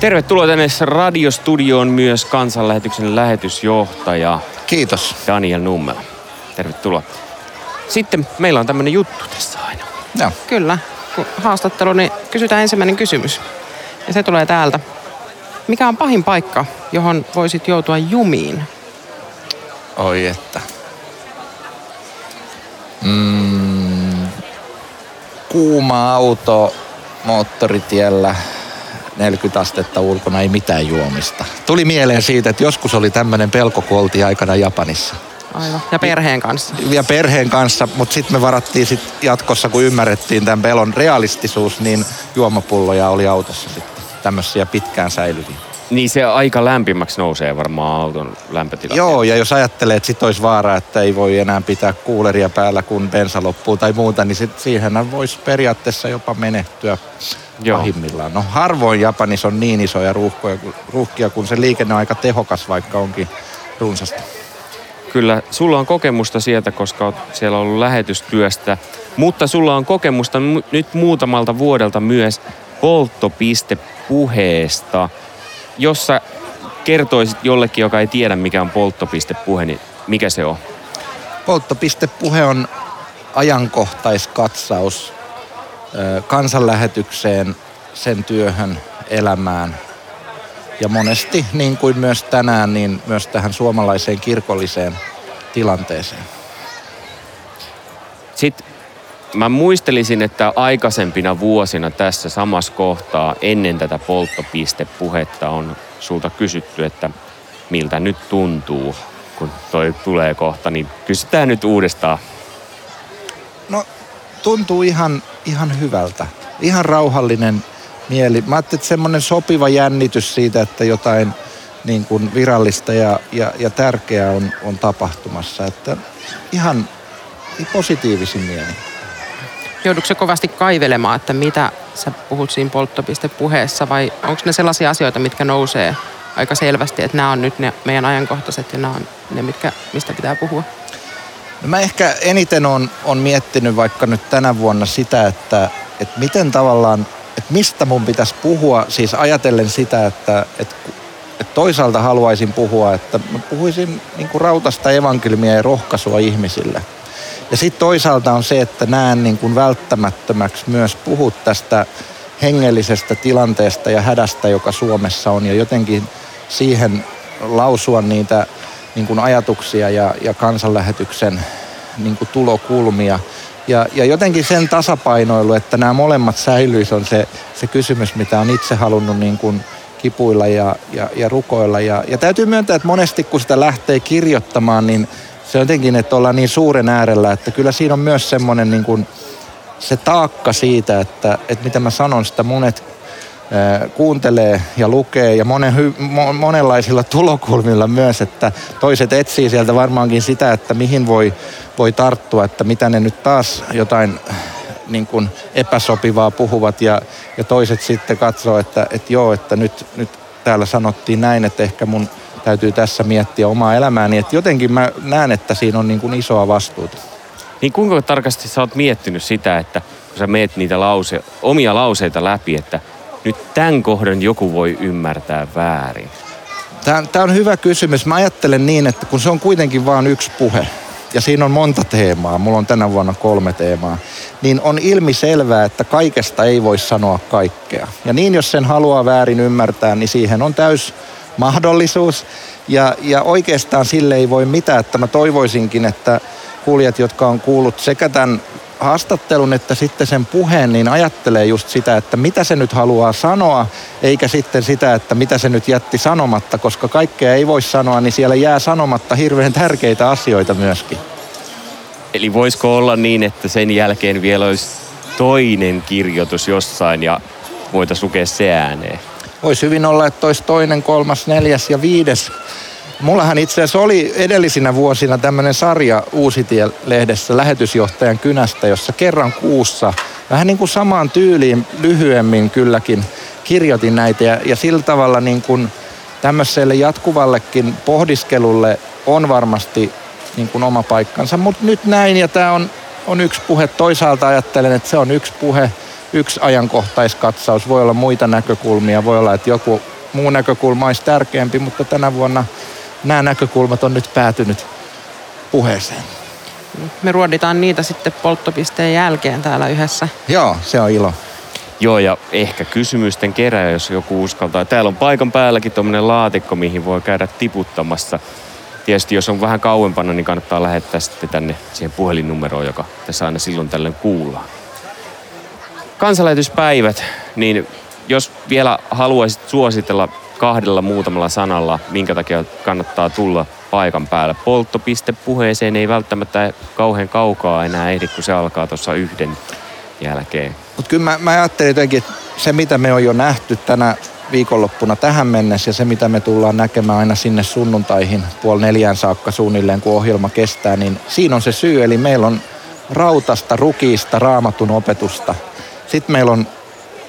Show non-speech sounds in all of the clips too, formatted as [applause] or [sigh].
Tervetuloa tänne radiostudioon myös kansanlähetyksen lähetysjohtaja Kiitos. Daniel Nummela. Tervetuloa. Sitten meillä on tämmöinen juttu tässä aina. Joo. Kyllä. Kun haastattelu, niin kysytään ensimmäinen kysymys. Ja se tulee täältä. Mikä on pahin paikka, johon voisit joutua jumiin? Oi että. Mm, kuuma auto moottoritiellä 40 astetta ulkona, ei mitään juomista. Tuli mieleen siitä, että joskus oli tämmöinen pelko, kun oltiin aikana Japanissa. Aivan. Ja perheen kanssa. Ja perheen kanssa, mutta sitten me varattiin sit jatkossa, kun ymmärrettiin tämän pelon realistisuus, niin juomapulloja oli autossa sitten. Tämmöisiä pitkään säilyviä. Niin se aika lämpimäksi nousee varmaan auton lämpötila. Joo, ja jos ajattelee, että sit olisi vaara, että ei voi enää pitää kuuleria päällä, kun bensa loppuu tai muuta, niin sit siihen voisi periaatteessa jopa menehtyä Joo. pahimmillaan. No harvoin Japanissa on niin isoja ruuhkoja, ruuhkia, kun se liikenne on aika tehokas, vaikka onkin runsasta. Kyllä, sulla on kokemusta sieltä, koska oot siellä ollut lähetystyöstä, mutta sulla on kokemusta mu- nyt muutamalta vuodelta myös polttopistepuheesta. Jos sä kertoisit jollekin, joka ei tiedä mikä on polttopistepuhe, niin mikä se on? Polttopistepuhe on ajankohtaiskatsaus kansanlähetykseen, sen työhön, elämään. Ja monesti, niin kuin myös tänään, niin myös tähän suomalaiseen kirkolliseen tilanteeseen. Sitten mä muistelisin, että aikaisempina vuosina tässä samassa kohtaa ennen tätä polttopistepuhetta on sulta kysytty, että miltä nyt tuntuu, kun toi tulee kohta, niin kysytään nyt uudestaan. No, tuntuu ihan, ihan hyvältä. Ihan rauhallinen mieli. Mä ajattelin, että semmoinen sopiva jännitys siitä, että jotain niin kuin virallista ja, ja, ja tärkeää on, on tapahtumassa. Että ihan positiivisin mieli. Joudutko kovasti kaivelemaan, että mitä sä puhut siinä polttopistepuheessa vai onko ne sellaisia asioita, mitkä nousee aika selvästi, että nämä on nyt ne meidän ajankohtaiset ja nämä on ne, mitkä, mistä pitää puhua? No mä ehkä eniten on, on miettinyt vaikka nyt tänä vuonna sitä, että, että miten tavallaan, että mistä mun pitäisi puhua, siis ajatellen sitä, että, että, että toisaalta haluaisin puhua, että mä puhuisin niin kuin rautasta evankeliumia ja rohkaisua ihmisille. Ja sitten toisaalta on se, että näen niin kuin välttämättömäksi myös puhua tästä hengellisestä tilanteesta ja hädästä, joka Suomessa on ja jotenkin siihen lausua niitä niin kuin ajatuksia ja, ja kansanlähetyksen niin kuin tulokulmia. Ja, ja jotenkin sen tasapainoilu, että nämä molemmat säilyisi, on se, se kysymys, mitä on itse halunnut niin kuin kipuilla ja, ja, ja rukoilla. Ja, ja täytyy myöntää, että monesti kun sitä lähtee kirjoittamaan, niin se jotenkin, että ollaan niin suuren äärellä, että kyllä siinä on myös semmoinen niin kuin, se taakka siitä, että, että mitä mä sanon, sitä monet kuuntelee ja lukee ja monen, mo, monenlaisilla tulokulmilla myös, että toiset etsii sieltä varmaankin sitä, että mihin voi, voi tarttua, että mitä ne nyt taas jotain niin kuin epäsopivaa puhuvat ja, ja toiset sitten katsoo, että, että joo, että nyt, nyt täällä sanottiin näin, että ehkä mun täytyy tässä miettiä omaa elämääni, että jotenkin mä näen, että siinä on niin kuin isoa vastuuta. Niin kuinka tarkasti sä oot miettinyt sitä, että kun sä meet niitä lause, omia lauseita läpi, että nyt tämän kohdan joku voi ymmärtää väärin? Tämä on hyvä kysymys. Mä ajattelen niin, että kun se on kuitenkin vain yksi puhe, ja siinä on monta teemaa, mulla on tänä vuonna kolme teemaa, niin on ilmi selvää, että kaikesta ei voi sanoa kaikkea. Ja niin, jos sen haluaa väärin ymmärtää, niin siihen on täys mahdollisuus. Ja, ja oikeastaan sille ei voi mitään, että mä toivoisinkin, että kuulijat, jotka on kuullut sekä tämän haastattelun että sitten sen puheen, niin ajattelee just sitä, että mitä se nyt haluaa sanoa, eikä sitten sitä, että mitä se nyt jätti sanomatta, koska kaikkea ei voi sanoa, niin siellä jää sanomatta hirveän tärkeitä asioita myöskin. Eli voisiko olla niin, että sen jälkeen vielä olisi toinen kirjoitus jossain ja voitaisiin lukea se ääneen? Voisi hyvin olla, että olisi toinen, kolmas, neljäs ja viides Mullahan itse asiassa oli edellisinä vuosina tämmöinen sarja Uusitie-lehdessä lähetysjohtajan kynästä, jossa kerran kuussa vähän niin kuin samaan tyyliin lyhyemmin kylläkin kirjoitin näitä ja, ja sillä tavalla niin kuin tämmöiselle jatkuvallekin pohdiskelulle on varmasti niin kuin oma paikkansa. Mutta nyt näin ja tämä on, on yksi puhe. Toisaalta ajattelen, että se on yksi puhe yksi ajankohtaiskatsaus, voi olla muita näkökulmia, voi olla, että joku muu näkökulma olisi tärkeämpi, mutta tänä vuonna nämä näkökulmat on nyt päätynyt puheeseen. Me ruoditaan niitä sitten polttopisteen jälkeen täällä yhdessä. Joo, se on ilo. Joo, ja ehkä kysymysten kerää, jos joku uskaltaa. Täällä on paikan päälläkin tuommoinen laatikko, mihin voi käydä tiputtamassa. Tietysti jos on vähän kauempana, niin kannattaa lähettää sitten tänne siihen puhelinnumeroon, joka tässä aina silloin tällöin kuullaan. Kansanlähetyspäivät, niin jos vielä haluaisit suositella kahdella muutamalla sanalla, minkä takia kannattaa tulla paikan päällä. Polttopiste puheeseen ei välttämättä kauhean kaukaa enää ehdi, kun se alkaa tuossa yhden jälkeen. Mutta kyllä mä, mä ajattelin jotenkin, että se mitä me on jo nähty tänä viikonloppuna tähän mennessä ja se mitä me tullaan näkemään aina sinne sunnuntaihin puoli neljään saakka suunnilleen, kun ohjelma kestää, niin siinä on se syy. Eli meillä on rautasta, rukiista, raamatun opetusta. Sitten meillä on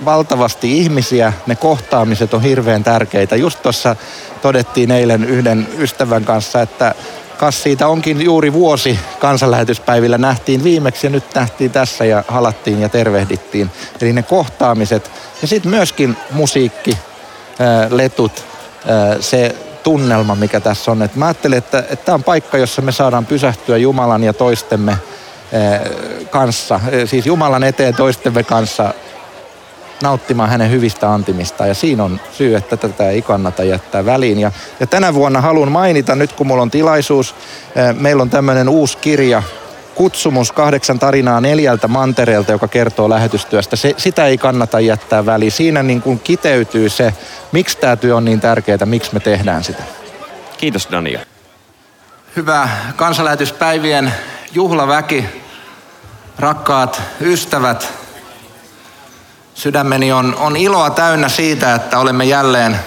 valtavasti ihmisiä, ne kohtaamiset on hirveän tärkeitä. Just tuossa todettiin eilen yhden ystävän kanssa, että kas siitä onkin juuri vuosi kansanlähetyspäivillä nähtiin viimeksi ja nyt nähtiin tässä ja halattiin ja tervehdittiin. Eli ne kohtaamiset ja sitten myöskin musiikki, letut, se tunnelma, mikä tässä on. Et mä ajattelen, että tämä on paikka, jossa me saadaan pysähtyä Jumalan ja toistemme kanssa, siis Jumalan eteen toistemme kanssa nauttimaan hänen hyvistä antimista. Ja siinä on syy, että tätä ei kannata jättää väliin. Ja, ja tänä vuonna haluan mainita, nyt kun mulla on tilaisuus, eh, meillä on tämmöinen uusi kirja, Kutsumus kahdeksan tarinaa neljältä mantereelta, joka kertoo lähetystyöstä. Se, sitä ei kannata jättää väliin. Siinä niin kuin kiteytyy se, miksi tämä työ on niin tärkeää, miksi me tehdään sitä. Kiitos Daniel. Hyvä kansanlähetyspäivien juhlaväki, rakkaat ystävät, Sydämeni on, on iloa täynnä siitä, että olemme jälleen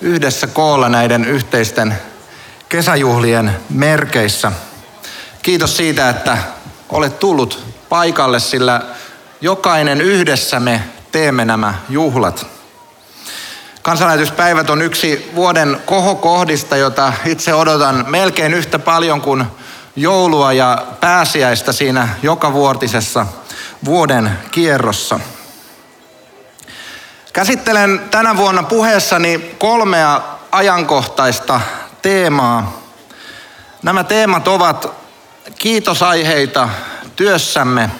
yhdessä koolla näiden yhteisten kesäjuhlien merkeissä. Kiitos siitä, että olet tullut paikalle, sillä jokainen yhdessä me teemme nämä juhlat. Kansanlähetyspäivät on yksi vuoden kohokohdista, jota itse odotan melkein yhtä paljon kuin joulua ja pääsiäistä siinä joka vuotisessa vuoden kierrossa. Käsittelen tänä vuonna puheessani kolmea ajankohtaista teemaa. Nämä teemat ovat kiitosaiheita työssämme,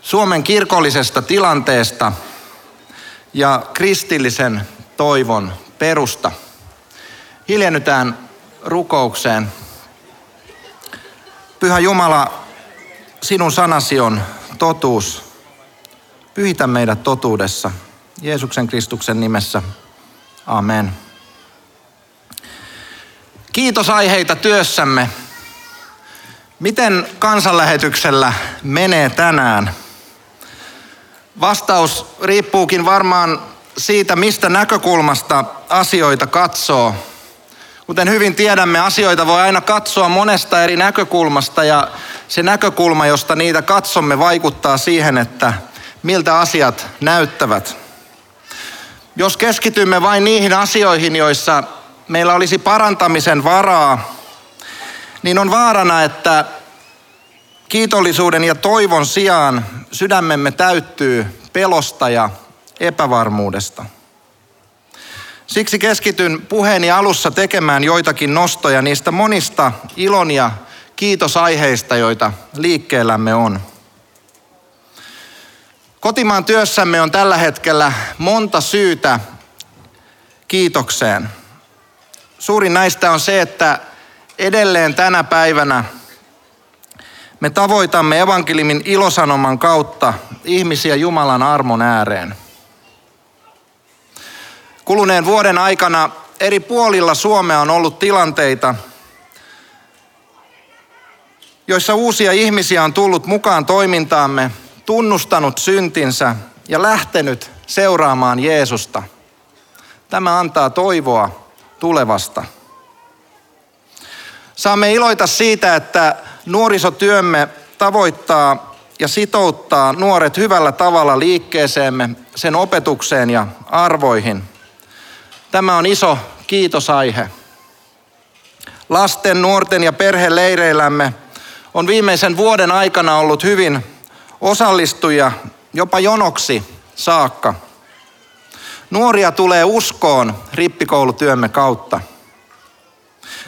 Suomen kirkollisesta tilanteesta ja kristillisen toivon perusta. Hiljennytään rukoukseen. Pyhä Jumala, sinun sanasi on totuus. Pyhitä meidät totuudessa. Jeesuksen Kristuksen nimessä. Amen. Kiitos aiheita työssämme. Miten kansanlähetyksellä menee tänään? Vastaus riippuukin varmaan siitä, mistä näkökulmasta asioita katsoo. Kuten hyvin tiedämme, asioita voi aina katsoa monesta eri näkökulmasta ja se näkökulma, josta niitä katsomme, vaikuttaa siihen, että miltä asiat näyttävät. Jos keskitymme vain niihin asioihin, joissa meillä olisi parantamisen varaa, niin on vaarana, että kiitollisuuden ja toivon sijaan sydämemme täyttyy pelosta ja epävarmuudesta. Siksi keskityn puheeni alussa tekemään joitakin nostoja niistä monista ilon ja kiitosaiheista, joita liikkeellämme on. Kotimaan työssämme on tällä hetkellä monta syytä kiitokseen. Suurin näistä on se, että edelleen tänä päivänä me tavoitamme evankeliumin ilosanoman kautta ihmisiä Jumalan armon ääreen. Kuluneen vuoden aikana eri puolilla Suomea on ollut tilanteita, joissa uusia ihmisiä on tullut mukaan toimintaamme – tunnustanut syntinsä ja lähtenyt seuraamaan Jeesusta. Tämä antaa toivoa tulevasta. Saamme iloita siitä, että nuorisotyömme tavoittaa ja sitouttaa nuoret hyvällä tavalla liikkeeseemme, sen opetukseen ja arvoihin. Tämä on iso kiitosaihe. Lasten, nuorten ja perheleireillämme on viimeisen vuoden aikana ollut hyvin osallistujia jopa jonoksi saakka. Nuoria tulee uskoon rippikoulutyömme kautta.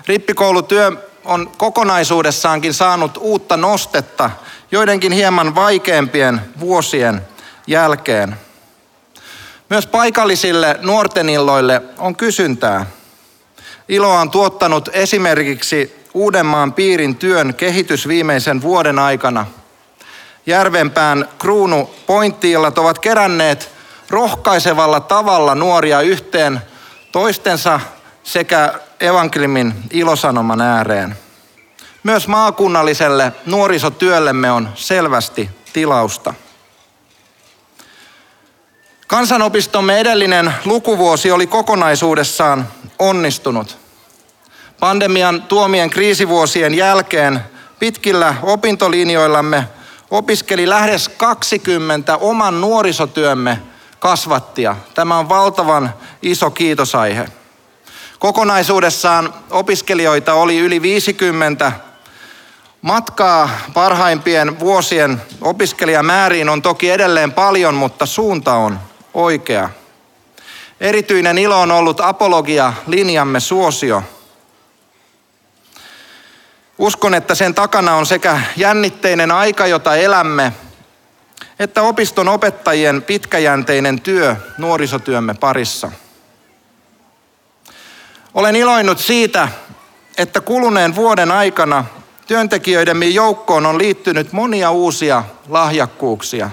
Rippikoulutyö on kokonaisuudessaankin saanut uutta nostetta joidenkin hieman vaikeampien vuosien jälkeen. Myös paikallisille nuorten illoille on kysyntää. Iloa on tuottanut esimerkiksi Uudenmaan piirin työn kehitys viimeisen vuoden aikana. Järvenpään kruunu pointtiillat ovat keränneet rohkaisevalla tavalla nuoria yhteen toistensa sekä evankeliumin ilosanoman ääreen. Myös maakunnalliselle nuorisotyöllemme on selvästi tilausta. Kansanopistomme edellinen lukuvuosi oli kokonaisuudessaan onnistunut. Pandemian tuomien kriisivuosien jälkeen pitkillä opintolinjoillamme opiskeli lähes 20 oman nuorisotyömme kasvattia. Tämä on valtavan iso kiitosaihe. Kokonaisuudessaan opiskelijoita oli yli 50. Matkaa parhaimpien vuosien opiskelijamääriin on toki edelleen paljon, mutta suunta on oikea. Erityinen ilo on ollut apologia-linjamme suosio. Uskon, että sen takana on sekä jännitteinen aika, jota elämme, että opiston opettajien pitkäjänteinen työ nuorisotyömme parissa. Olen iloinut siitä, että kuluneen vuoden aikana työntekijöidemme joukkoon on liittynyt monia uusia lahjakkuuksia.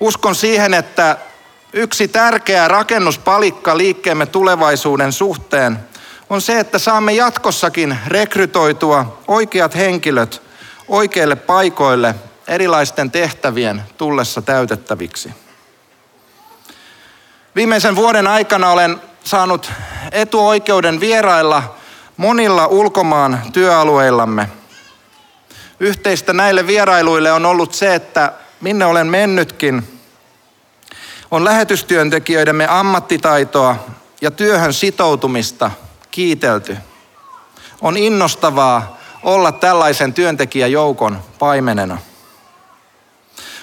Uskon siihen, että yksi tärkeä rakennuspalikka liikkeemme tulevaisuuden suhteen on se, että saamme jatkossakin rekrytoitua oikeat henkilöt oikeille paikoille erilaisten tehtävien tullessa täytettäviksi. Viimeisen vuoden aikana olen saanut etuoikeuden vierailla monilla ulkomaan työalueillamme. Yhteistä näille vierailuille on ollut se, että minne olen mennytkin, on lähetystyöntekijöidemme ammattitaitoa ja työhön sitoutumista kiitelty. On innostavaa olla tällaisen työntekijäjoukon paimenena.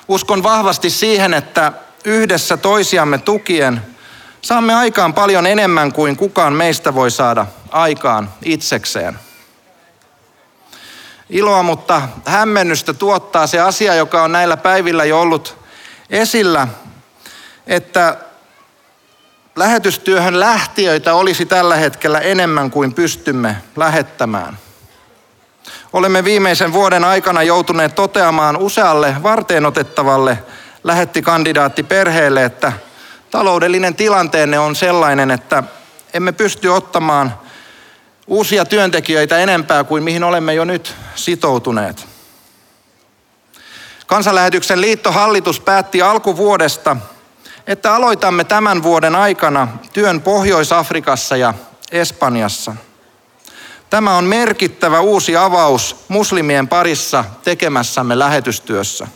Uskon vahvasti siihen, että yhdessä toisiamme tukien saamme aikaan paljon enemmän kuin kukaan meistä voi saada aikaan itsekseen. Iloa, mutta hämmennystä tuottaa se asia, joka on näillä päivillä jo ollut esillä, että lähetystyöhön lähtiöitä olisi tällä hetkellä enemmän kuin pystymme lähettämään. Olemme viimeisen vuoden aikana joutuneet toteamaan usealle varteenotettavalle lähettikandidaattiperheelle, että taloudellinen tilanteenne on sellainen, että emme pysty ottamaan uusia työntekijöitä enempää kuin mihin olemme jo nyt sitoutuneet. Kansanlähetyksen liittohallitus päätti alkuvuodesta, että aloitamme tämän vuoden aikana työn Pohjois-Afrikassa ja Espanjassa. Tämä on merkittävä uusi avaus muslimien parissa tekemässämme lähetystyössä.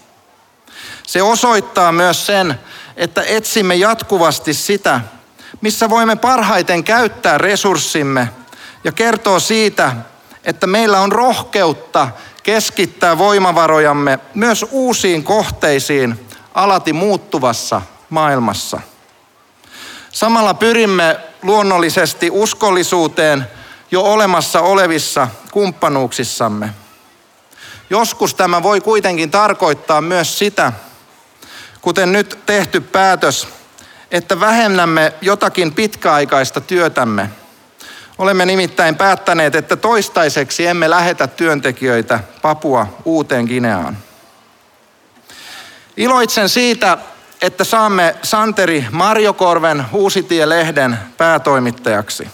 Se osoittaa myös sen, että etsimme jatkuvasti sitä, missä voimme parhaiten käyttää resurssimme ja kertoo siitä, että meillä on rohkeutta keskittää voimavarojamme myös uusiin kohteisiin alati muuttuvassa maailmassa. Samalla pyrimme luonnollisesti uskollisuuteen jo olemassa olevissa kumppanuuksissamme. Joskus tämä voi kuitenkin tarkoittaa myös sitä, kuten nyt tehty päätös, että vähennämme jotakin pitkäaikaista työtämme. Olemme nimittäin päättäneet, että toistaiseksi emme lähetä työntekijöitä Papua uuteen Gineaan. Iloitsen siitä, että saamme Santeri Marjokorven Uusitie-lehden päätoimittajaksi.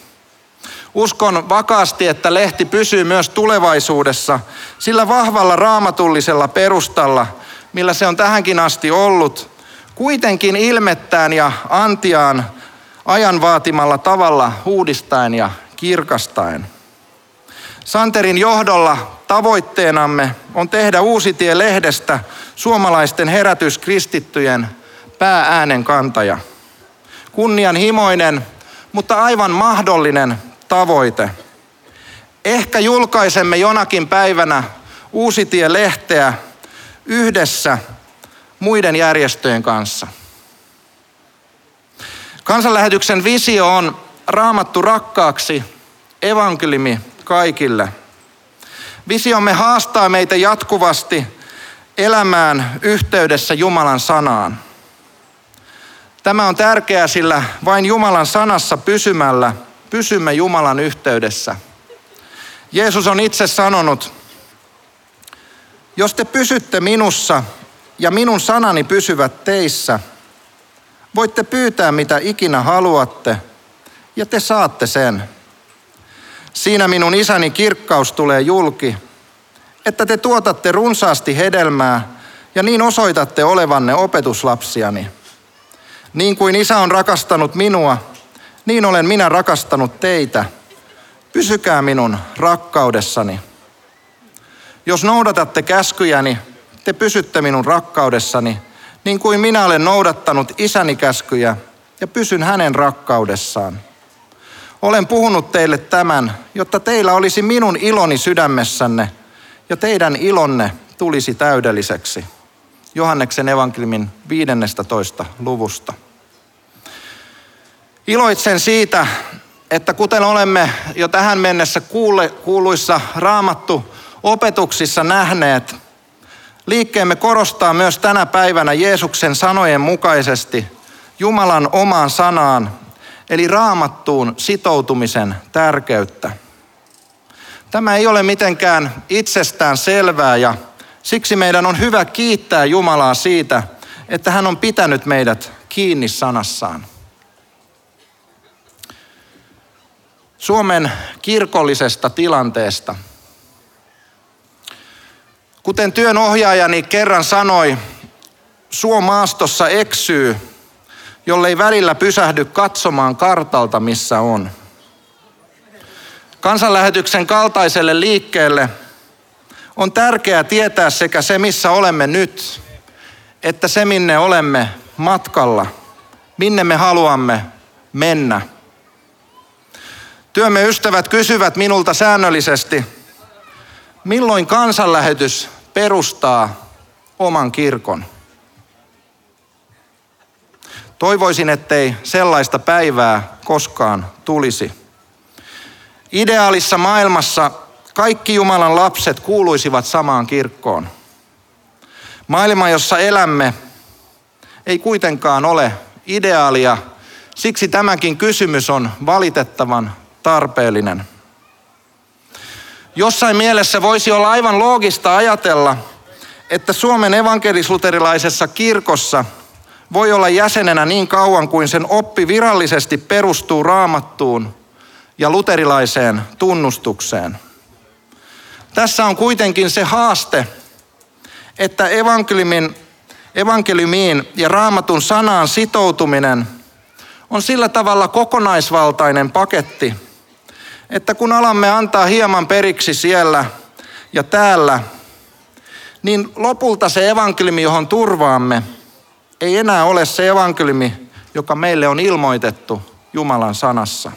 Uskon vakaasti, että lehti pysyy myös tulevaisuudessa sillä vahvalla raamatullisella perustalla, millä se on tähänkin asti ollut, kuitenkin ilmettään ja antiaan ajan vaatimalla tavalla uudistaen ja kirkastaen. Santerin johdolla tavoitteenamme on tehdä Uusitie-lehdestä suomalaisten herätyskristittyjen päääänen kantaja. Kunnianhimoinen, mutta aivan mahdollinen tavoite. Ehkä julkaisemme jonakin päivänä Uusitie-lehteä yhdessä muiden järjestöjen kanssa. Kansanlähetyksen visio on raamattu rakkaaksi, evankeliumi kaikille. Visiomme haastaa meitä jatkuvasti elämään yhteydessä Jumalan sanaan. Tämä on tärkeää, sillä vain Jumalan sanassa pysymällä pysymme Jumalan yhteydessä. Jeesus on itse sanonut, jos te pysytte minussa ja minun sanani pysyvät teissä, voitte pyytää mitä ikinä haluatte ja te saatte sen. Siinä minun isäni kirkkaus tulee julki, että te tuotatte runsaasti hedelmää ja niin osoitatte olevanne opetuslapsiani. Niin kuin isä on rakastanut minua, niin olen minä rakastanut teitä. Pysykää minun rakkaudessani. Jos noudatatte käskyjäni, te pysytte minun rakkaudessani, niin kuin minä olen noudattanut isäni käskyjä ja pysyn hänen rakkaudessaan. Olen puhunut teille tämän, jotta teillä olisi minun iloni sydämessänne ja teidän ilonne tulisi täydelliseksi. Johanneksen evankeliumin 15. luvusta. Iloitsen siitä, että kuten olemme jo tähän mennessä kuule, kuuluissa raamattu opetuksissa nähneet, liikkeemme korostaa myös tänä päivänä Jeesuksen sanojen mukaisesti Jumalan omaan sanaan, eli raamattuun sitoutumisen tärkeyttä. Tämä ei ole mitenkään itsestään selvää ja siksi meidän on hyvä kiittää Jumalaa siitä, että hän on pitänyt meidät kiinni sanassaan. Suomen kirkollisesta tilanteesta. Kuten työn ohjaajani kerran sanoi, Suomaastossa eksyy, jollei välillä pysähdy katsomaan kartalta, missä on. Kansanlähetyksen kaltaiselle liikkeelle on tärkeää tietää sekä se, missä olemme nyt, että se, minne olemme matkalla, minne me haluamme mennä. Työmme ystävät kysyvät minulta säännöllisesti, milloin kansanlähetys perustaa oman kirkon. Toivoisin, ettei sellaista päivää koskaan tulisi. Ideaalissa maailmassa kaikki Jumalan lapset kuuluisivat samaan kirkkoon. Maailma, jossa elämme, ei kuitenkaan ole ideaalia, siksi tämäkin kysymys on valitettavan tarpeellinen. Jossain mielessä voisi olla aivan loogista ajatella, että Suomen evankelisluterilaisessa kirkossa voi olla jäsenenä niin kauan kuin sen oppi virallisesti perustuu raamattuun ja luterilaiseen tunnustukseen. Tässä on kuitenkin se haaste, että evankeliumin, evankeliumiin ja raamatun sanaan sitoutuminen on sillä tavalla kokonaisvaltainen paketti, että kun alamme antaa hieman periksi siellä ja täällä, niin lopulta se evankeliumi, johon turvaamme, ei enää ole se evankeliumi, joka meille on ilmoitettu Jumalan sanassa.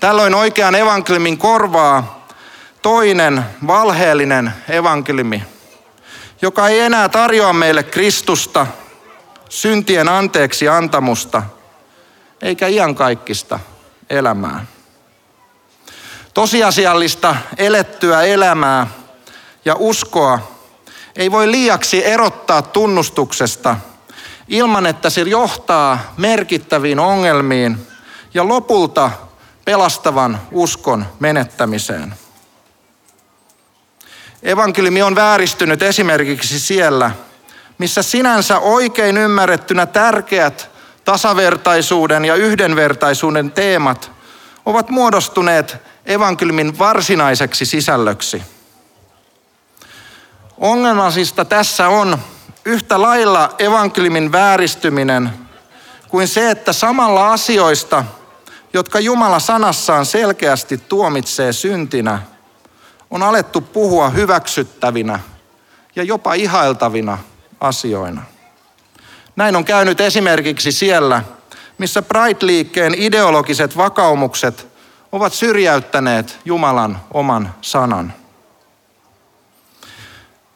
Tällöin oikean evankeliumin korvaa toinen valheellinen evankeliumi, joka ei enää tarjoa meille Kristusta, syntien anteeksi antamusta, eikä iankaikkista elämää. Tosiasiallista elettyä elämää ja uskoa ei voi liiaksi erottaa tunnustuksesta ilman, että se johtaa merkittäviin ongelmiin ja lopulta pelastavan uskon menettämiseen. Evankeliumi on vääristynyt esimerkiksi siellä, missä sinänsä oikein ymmärrettynä tärkeät tasavertaisuuden ja yhdenvertaisuuden teemat ovat muodostuneet evankeliumin varsinaiseksi sisällöksi. Ongelmallisista tässä on yhtä lailla evankeliumin vääristyminen kuin se, että samalla asioista, jotka Jumala sanassaan selkeästi tuomitsee syntinä, on alettu puhua hyväksyttävinä ja jopa ihailtavina asioina. Näin on käynyt esimerkiksi siellä, missä Pride-liikkeen ideologiset vakaumukset ovat syrjäyttäneet Jumalan oman sanan.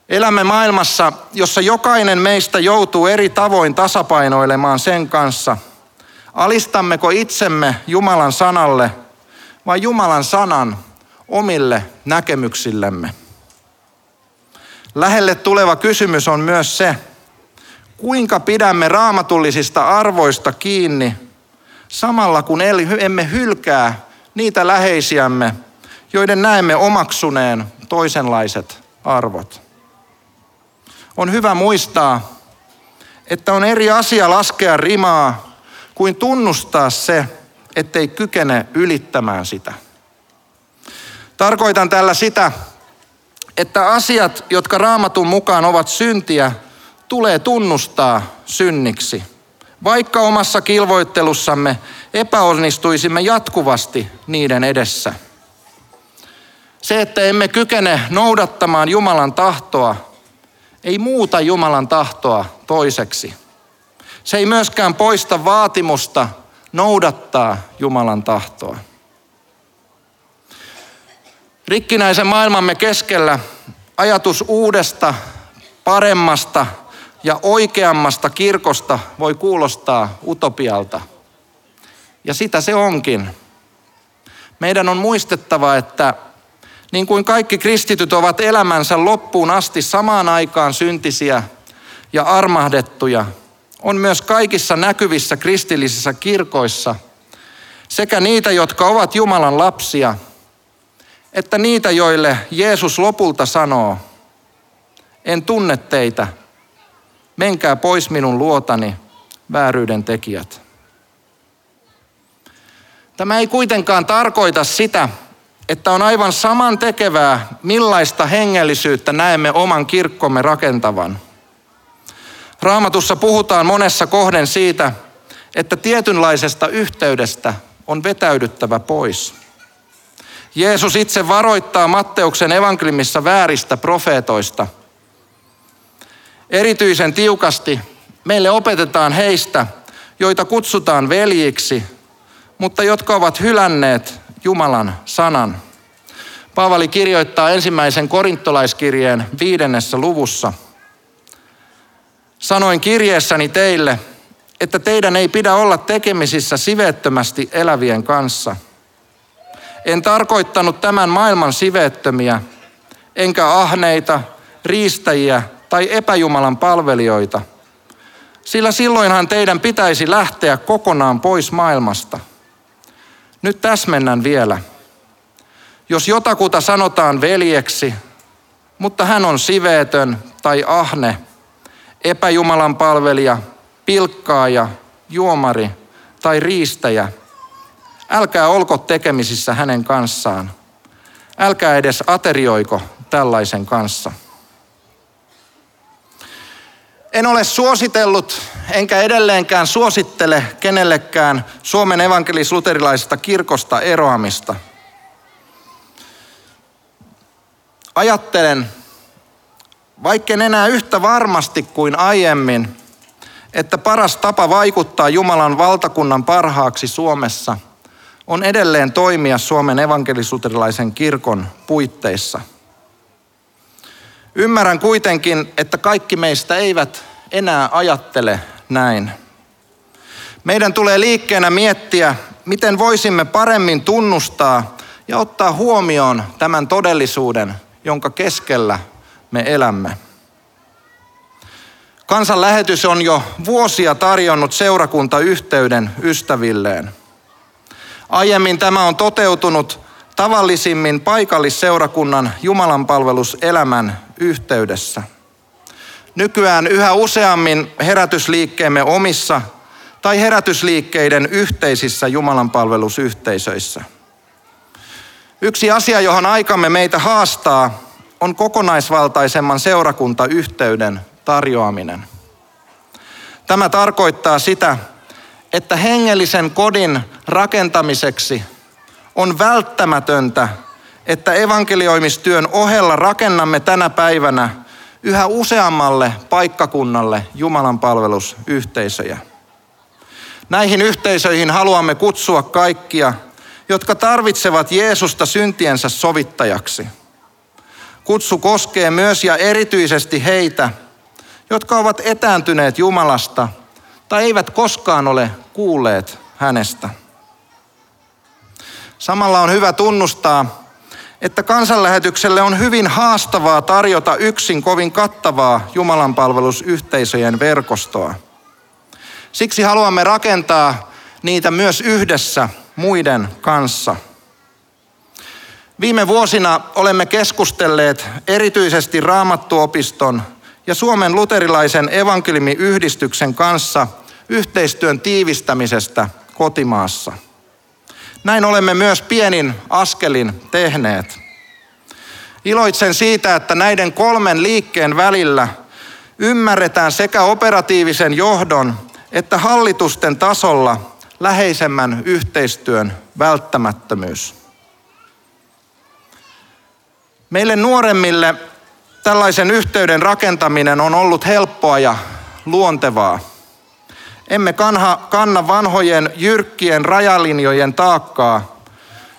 Elämme maailmassa, jossa jokainen meistä joutuu eri tavoin tasapainoilemaan sen kanssa, alistammeko itsemme Jumalan sanalle vai Jumalan sanan omille näkemyksillemme. Lähelle tuleva kysymys on myös se, kuinka pidämme raamatullisista arvoista kiinni samalla kun emme hylkää niitä läheisiämme, joiden näemme omaksuneen toisenlaiset arvot. On hyvä muistaa, että on eri asia laskea rimaa kuin tunnustaa se, ettei kykene ylittämään sitä. Tarkoitan tällä sitä, että asiat, jotka raamatun mukaan ovat syntiä, tulee tunnustaa synniksi. Vaikka omassa kilvoittelussamme epäonnistuisimme jatkuvasti niiden edessä. Se, että emme kykene noudattamaan Jumalan tahtoa, ei muuta Jumalan tahtoa toiseksi. Se ei myöskään poista vaatimusta noudattaa Jumalan tahtoa. Rikkinäisen maailmamme keskellä ajatus uudesta, paremmasta ja oikeammasta kirkosta voi kuulostaa utopialta. Ja sitä se onkin. Meidän on muistettava, että niin kuin kaikki kristityt ovat elämänsä loppuun asti samaan aikaan syntisiä ja armahdettuja, on myös kaikissa näkyvissä kristillisissä kirkoissa sekä niitä, jotka ovat Jumalan lapsia, että niitä, joille Jeesus lopulta sanoo, en tunne teitä, menkää pois minun luotani, vääryyden tekijät. Tämä ei kuitenkaan tarkoita sitä, että on aivan saman tekevää, millaista hengellisyyttä näemme oman kirkkomme rakentavan. Raamatussa puhutaan monessa kohden siitä, että tietynlaisesta yhteydestä on vetäydyttävä pois. Jeesus itse varoittaa Matteuksen evankeliumissa vääristä profeetoista. Erityisen tiukasti meille opetetaan heistä, joita kutsutaan veljiksi, mutta jotka ovat hylänneet Jumalan sanan. Paavali kirjoittaa ensimmäisen korintolaiskirjeen viidennessä luvussa. Sanoin kirjeessäni teille, että teidän ei pidä olla tekemisissä siveettömästi elävien kanssa. En tarkoittanut tämän maailman siveettömiä, enkä ahneita, riistäjiä tai epäjumalan palvelijoita, sillä silloinhan teidän pitäisi lähteä kokonaan pois maailmasta – nyt täsmennän vielä. Jos jotakuta sanotaan veljeksi, mutta hän on siveetön tai ahne, epäjumalan palvelija, pilkkaaja, juomari tai riistäjä, älkää olko tekemisissä hänen kanssaan. Älkää edes aterioiko tällaisen kanssa. En ole suositellut enkä edelleenkään suosittele kenellekään Suomen evankelis-luterilaisesta kirkosta eroamista. Ajattelen, vaikken enää yhtä varmasti kuin aiemmin, että paras tapa vaikuttaa Jumalan valtakunnan parhaaksi Suomessa on edelleen toimia Suomen evankelis-luterilaisen kirkon puitteissa – Ymmärrän kuitenkin, että kaikki meistä eivät enää ajattele näin. Meidän tulee liikkeenä miettiä, miten voisimme paremmin tunnustaa ja ottaa huomioon tämän todellisuuden, jonka keskellä me elämme. Kansan lähetys on jo vuosia tarjonnut seurakuntayhteyden ystävilleen. Aiemmin tämä on toteutunut tavallisimmin paikallisseurakunnan jumalanpalveluselämän yhteydessä. Nykyään yhä useammin herätysliikkeemme omissa tai herätysliikkeiden yhteisissä jumalanpalvelusyhteisöissä. Yksi asia, johon aikamme meitä haastaa, on kokonaisvaltaisemman seurakuntayhteyden tarjoaminen. Tämä tarkoittaa sitä, että hengellisen kodin rakentamiseksi on välttämätöntä, että evankelioimistyön ohella rakennamme tänä päivänä yhä useammalle paikkakunnalle Jumalan palvelusyhteisöjä. Näihin yhteisöihin haluamme kutsua kaikkia, jotka tarvitsevat Jeesusta syntiensä sovittajaksi. Kutsu koskee myös ja erityisesti heitä, jotka ovat etääntyneet Jumalasta tai eivät koskaan ole kuulleet hänestä. Samalla on hyvä tunnustaa, että kansanlähetykselle on hyvin haastavaa tarjota yksin kovin kattavaa Jumalan palvelusyhteisöjen verkostoa. Siksi haluamme rakentaa niitä myös yhdessä muiden kanssa. Viime vuosina olemme keskustelleet erityisesti Raamattuopiston ja Suomen luterilaisen evankeliumiyhdistyksen kanssa yhteistyön tiivistämisestä kotimaassa. Näin olemme myös pienin askelin tehneet. Iloitsen siitä, että näiden kolmen liikkeen välillä ymmärretään sekä operatiivisen johdon että hallitusten tasolla läheisemmän yhteistyön välttämättömyys. Meille nuoremmille tällaisen yhteyden rakentaminen on ollut helppoa ja luontevaa. Emme kanha, kanna vanhojen jyrkkien rajalinjojen taakkaa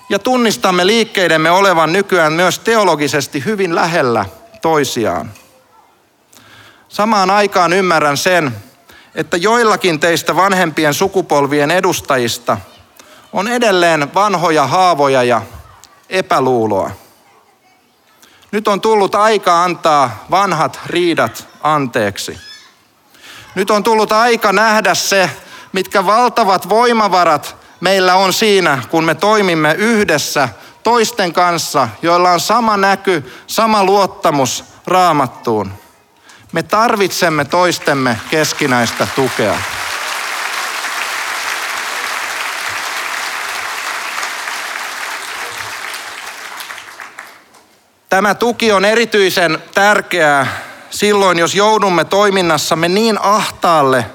ja tunnistamme liikkeidemme olevan nykyään myös teologisesti hyvin lähellä toisiaan. Samaan aikaan ymmärrän sen, että joillakin teistä vanhempien sukupolvien edustajista on edelleen vanhoja haavoja ja epäluuloa. Nyt on tullut aika antaa vanhat riidat anteeksi. Nyt on tullut aika nähdä se, mitkä valtavat voimavarat meillä on siinä, kun me toimimme yhdessä toisten kanssa, joilla on sama näky, sama luottamus raamattuun. Me tarvitsemme toistemme keskinäistä tukea. Tämä tuki on erityisen tärkeää silloin, jos joudumme toiminnassamme niin ahtaalle,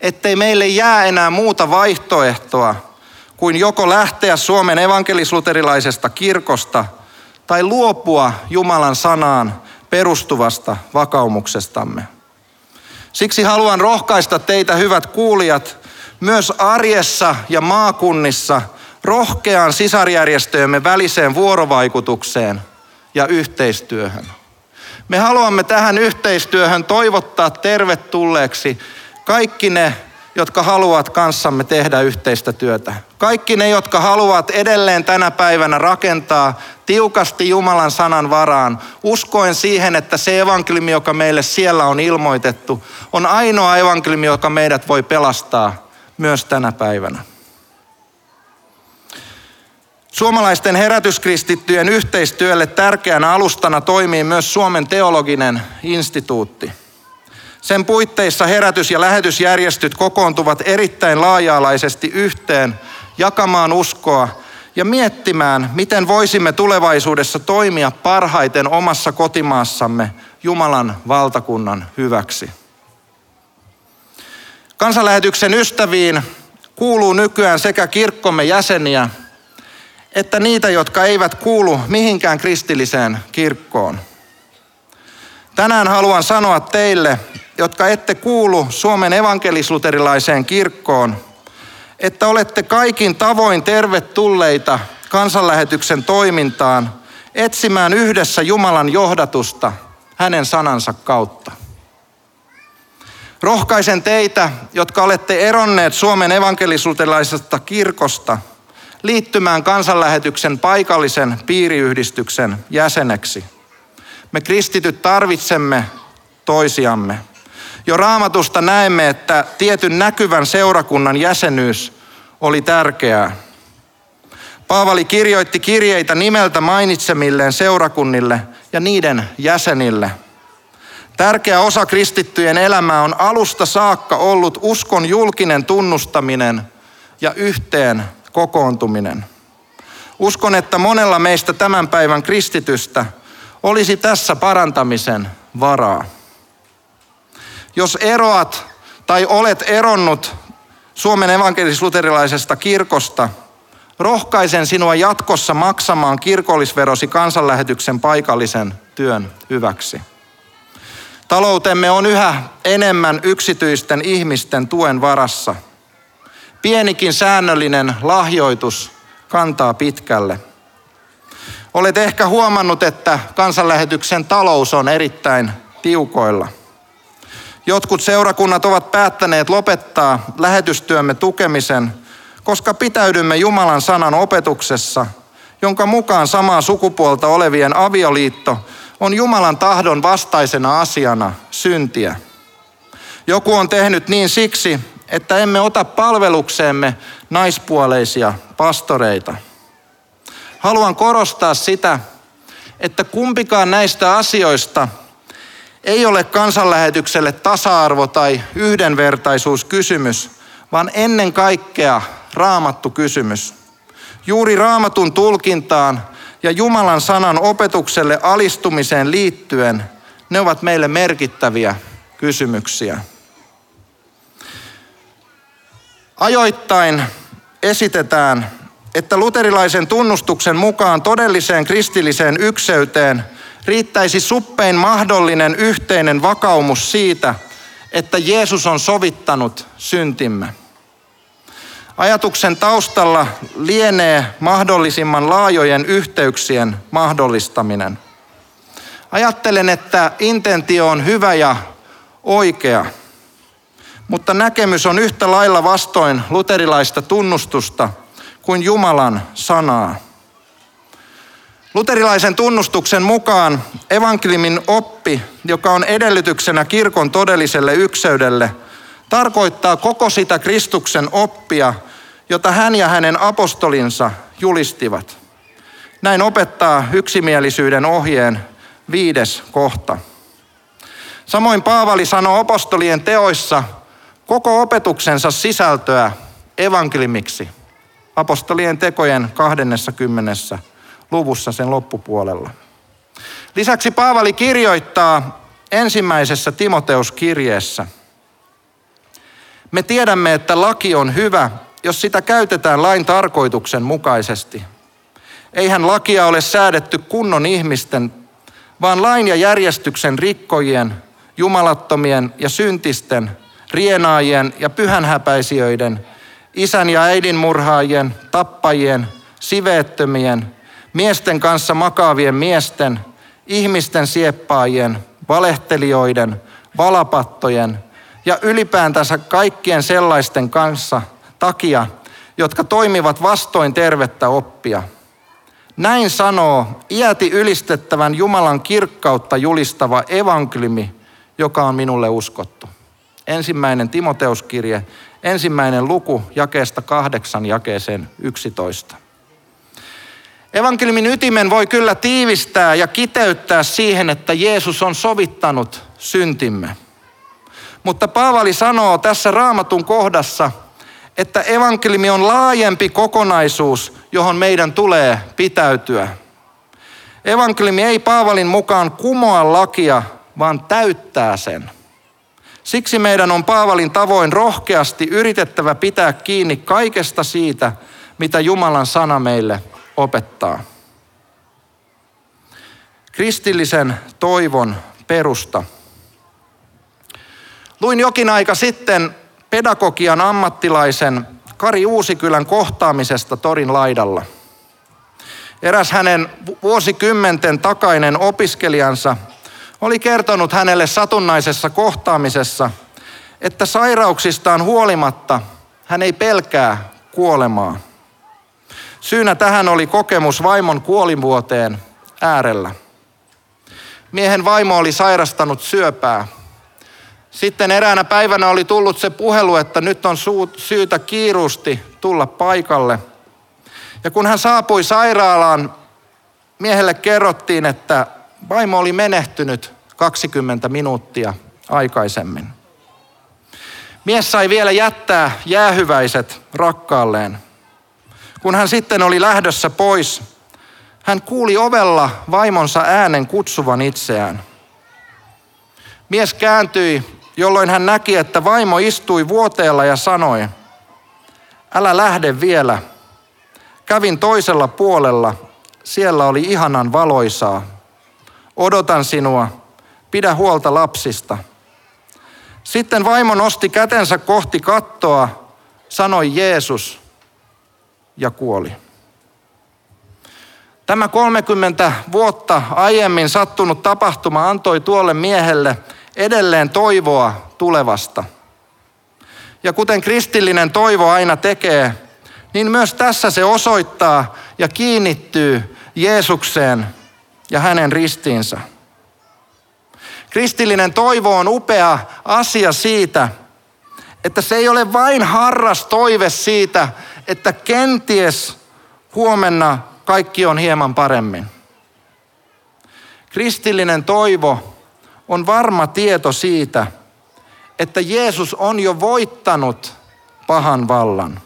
ettei meille jää enää muuta vaihtoehtoa kuin joko lähteä Suomen evankelisluterilaisesta kirkosta tai luopua Jumalan sanaan perustuvasta vakaumuksestamme. Siksi haluan rohkaista teitä, hyvät kuulijat, myös arjessa ja maakunnissa rohkeaan sisarjärjestöjemme väliseen vuorovaikutukseen ja yhteistyöhön. Me haluamme tähän yhteistyöhön toivottaa tervetulleeksi kaikki ne, jotka haluavat kanssamme tehdä yhteistä työtä. Kaikki ne, jotka haluavat edelleen tänä päivänä rakentaa tiukasti Jumalan sanan varaan, uskoen siihen, että se evankeliumi, joka meille siellä on ilmoitettu, on ainoa evankeliumi, joka meidät voi pelastaa myös tänä päivänä. Suomalaisten herätyskristittyjen yhteistyölle tärkeänä alustana toimii myös Suomen teologinen instituutti. Sen puitteissa herätys- ja lähetysjärjestöt kokoontuvat erittäin laaja-alaisesti yhteen jakamaan uskoa ja miettimään, miten voisimme tulevaisuudessa toimia parhaiten omassa kotimaassamme Jumalan valtakunnan hyväksi. Kansanlähetyksen ystäviin kuuluu nykyään sekä kirkkomme jäseniä että niitä, jotka eivät kuulu mihinkään kristilliseen kirkkoon. Tänään haluan sanoa teille, jotka ette kuulu Suomen evankelisluterilaiseen kirkkoon, että olette kaikin tavoin tervetulleita kansanlähetyksen toimintaan etsimään yhdessä Jumalan johdatusta hänen sanansa kautta. Rohkaisen teitä, jotka olette eronneet Suomen evankelisluterilaisesta kirkosta, liittymään kansanlähetyksen paikallisen piiriyhdistyksen jäseneksi. Me kristityt tarvitsemme toisiamme. Jo raamatusta näemme, että tietyn näkyvän seurakunnan jäsenyys oli tärkeää. Paavali kirjoitti kirjeitä nimeltä mainitsemilleen seurakunnille ja niiden jäsenille. Tärkeä osa kristittyjen elämää on alusta saakka ollut uskon julkinen tunnustaminen ja yhteen kokoontuminen. Uskon, että monella meistä tämän päivän kristitystä olisi tässä parantamisen varaa. Jos eroat tai olet eronnut Suomen evankelis-luterilaisesta kirkosta, rohkaisen sinua jatkossa maksamaan kirkollisverosi kansanlähetyksen paikallisen työn hyväksi. Taloutemme on yhä enemmän yksityisten ihmisten tuen varassa. Pienikin säännöllinen lahjoitus kantaa pitkälle. Olet ehkä huomannut, että kansanlähetyksen talous on erittäin tiukoilla. Jotkut seurakunnat ovat päättäneet lopettaa lähetystyömme tukemisen, koska pitäydymme Jumalan sanan opetuksessa, jonka mukaan samaa sukupuolta olevien avioliitto on Jumalan tahdon vastaisena asiana syntiä. Joku on tehnyt niin siksi, että emme ota palvelukseemme naispuoleisia pastoreita. Haluan korostaa sitä, että kumpikaan näistä asioista ei ole kansanlähetykselle tasa-arvo tai yhdenvertaisuuskysymys, vaan ennen kaikkea raamattu kysymys. Juuri raamatun tulkintaan ja Jumalan sanan opetukselle alistumiseen liittyen ne ovat meille merkittäviä kysymyksiä. Ajoittain esitetään, että luterilaisen tunnustuksen mukaan todelliseen kristilliseen ykseyteen riittäisi suppein mahdollinen yhteinen vakaumus siitä, että Jeesus on sovittanut syntimme. Ajatuksen taustalla lienee mahdollisimman laajojen yhteyksien mahdollistaminen. Ajattelen, että intentio on hyvä ja oikea, mutta näkemys on yhtä lailla vastoin luterilaista tunnustusta kuin Jumalan sanaa. Luterilaisen tunnustuksen mukaan evankeliumin oppi, joka on edellytyksenä kirkon todelliselle ykseydelle, tarkoittaa koko sitä Kristuksen oppia, jota hän ja hänen apostolinsa julistivat. Näin opettaa yksimielisyyden ohjeen viides kohta. Samoin Paavali sanoo apostolien teoissa koko opetuksensa sisältöä evankelimiksi. Apostolien tekojen 20. luvussa sen loppupuolella. Lisäksi Paavali kirjoittaa ensimmäisessä Timoteuskirjeessä. Me tiedämme, että laki on hyvä, jos sitä käytetään lain tarkoituksen mukaisesti. Eihän lakia ole säädetty kunnon ihmisten, vaan lain ja järjestyksen rikkojien, jumalattomien ja syntisten, rienaajien ja pyhänhäpäisijöiden, isän ja äidin murhaajien, tappajien, siveettömien, miesten kanssa makaavien miesten, ihmisten sieppaajien, valehtelijoiden, valapattojen ja ylipäätänsä kaikkien sellaisten kanssa takia, jotka toimivat vastoin tervettä oppia. Näin sanoo iäti ylistettävän Jumalan kirkkautta julistava evankeliumi, joka on minulle uskottu. Ensimmäinen Timoteuskirje, ensimmäinen luku jakeesta kahdeksan jakeeseen yksitoista. Evankeliumin ytimen voi kyllä tiivistää ja kiteyttää siihen, että Jeesus on sovittanut syntimme. Mutta Paavali sanoo tässä raamatun kohdassa, että evankeliumi on laajempi kokonaisuus, johon meidän tulee pitäytyä. Evankeliumi ei Paavalin mukaan kumoa lakia, vaan täyttää sen. Siksi meidän on Paavalin tavoin rohkeasti yritettävä pitää kiinni kaikesta siitä, mitä Jumalan sana meille opettaa. Kristillisen toivon perusta. Luin jokin aika sitten pedagogian ammattilaisen Kari Uusikylän kohtaamisesta torin laidalla. Eräs hänen vuosikymmenten takainen opiskelijansa oli kertonut hänelle satunnaisessa kohtaamisessa, että sairauksistaan huolimatta hän ei pelkää kuolemaa. Syynä tähän oli kokemus vaimon kuolivuoteen äärellä. Miehen vaimo oli sairastanut syöpää. Sitten eräänä päivänä oli tullut se puhelu, että nyt on syytä kiirusti tulla paikalle. Ja kun hän saapui sairaalaan, miehelle kerrottiin, että vaimo oli menehtynyt 20 minuuttia aikaisemmin. Mies sai vielä jättää jäähyväiset rakkaalleen. Kun hän sitten oli lähdössä pois, hän kuuli ovella vaimonsa äänen kutsuvan itseään. Mies kääntyi, jolloin hän näki, että vaimo istui vuoteella ja sanoi, älä lähde vielä. Kävin toisella puolella, siellä oli ihanan valoisaa. Odotan sinua, pidä huolta lapsista. Sitten vaimo nosti kätensä kohti kattoa, sanoi Jeesus, ja kuoli. Tämä 30 vuotta aiemmin sattunut tapahtuma antoi tuolle miehelle edelleen toivoa tulevasta. Ja kuten kristillinen toivo aina tekee, niin myös tässä se osoittaa ja kiinnittyy Jeesukseen ja hänen ristiinsä. Kristillinen toivo on upea asia siitä, että se ei ole vain harras toive siitä, että kenties huomenna kaikki on hieman paremmin. Kristillinen toivo on varma tieto siitä, että Jeesus on jo voittanut pahan vallan.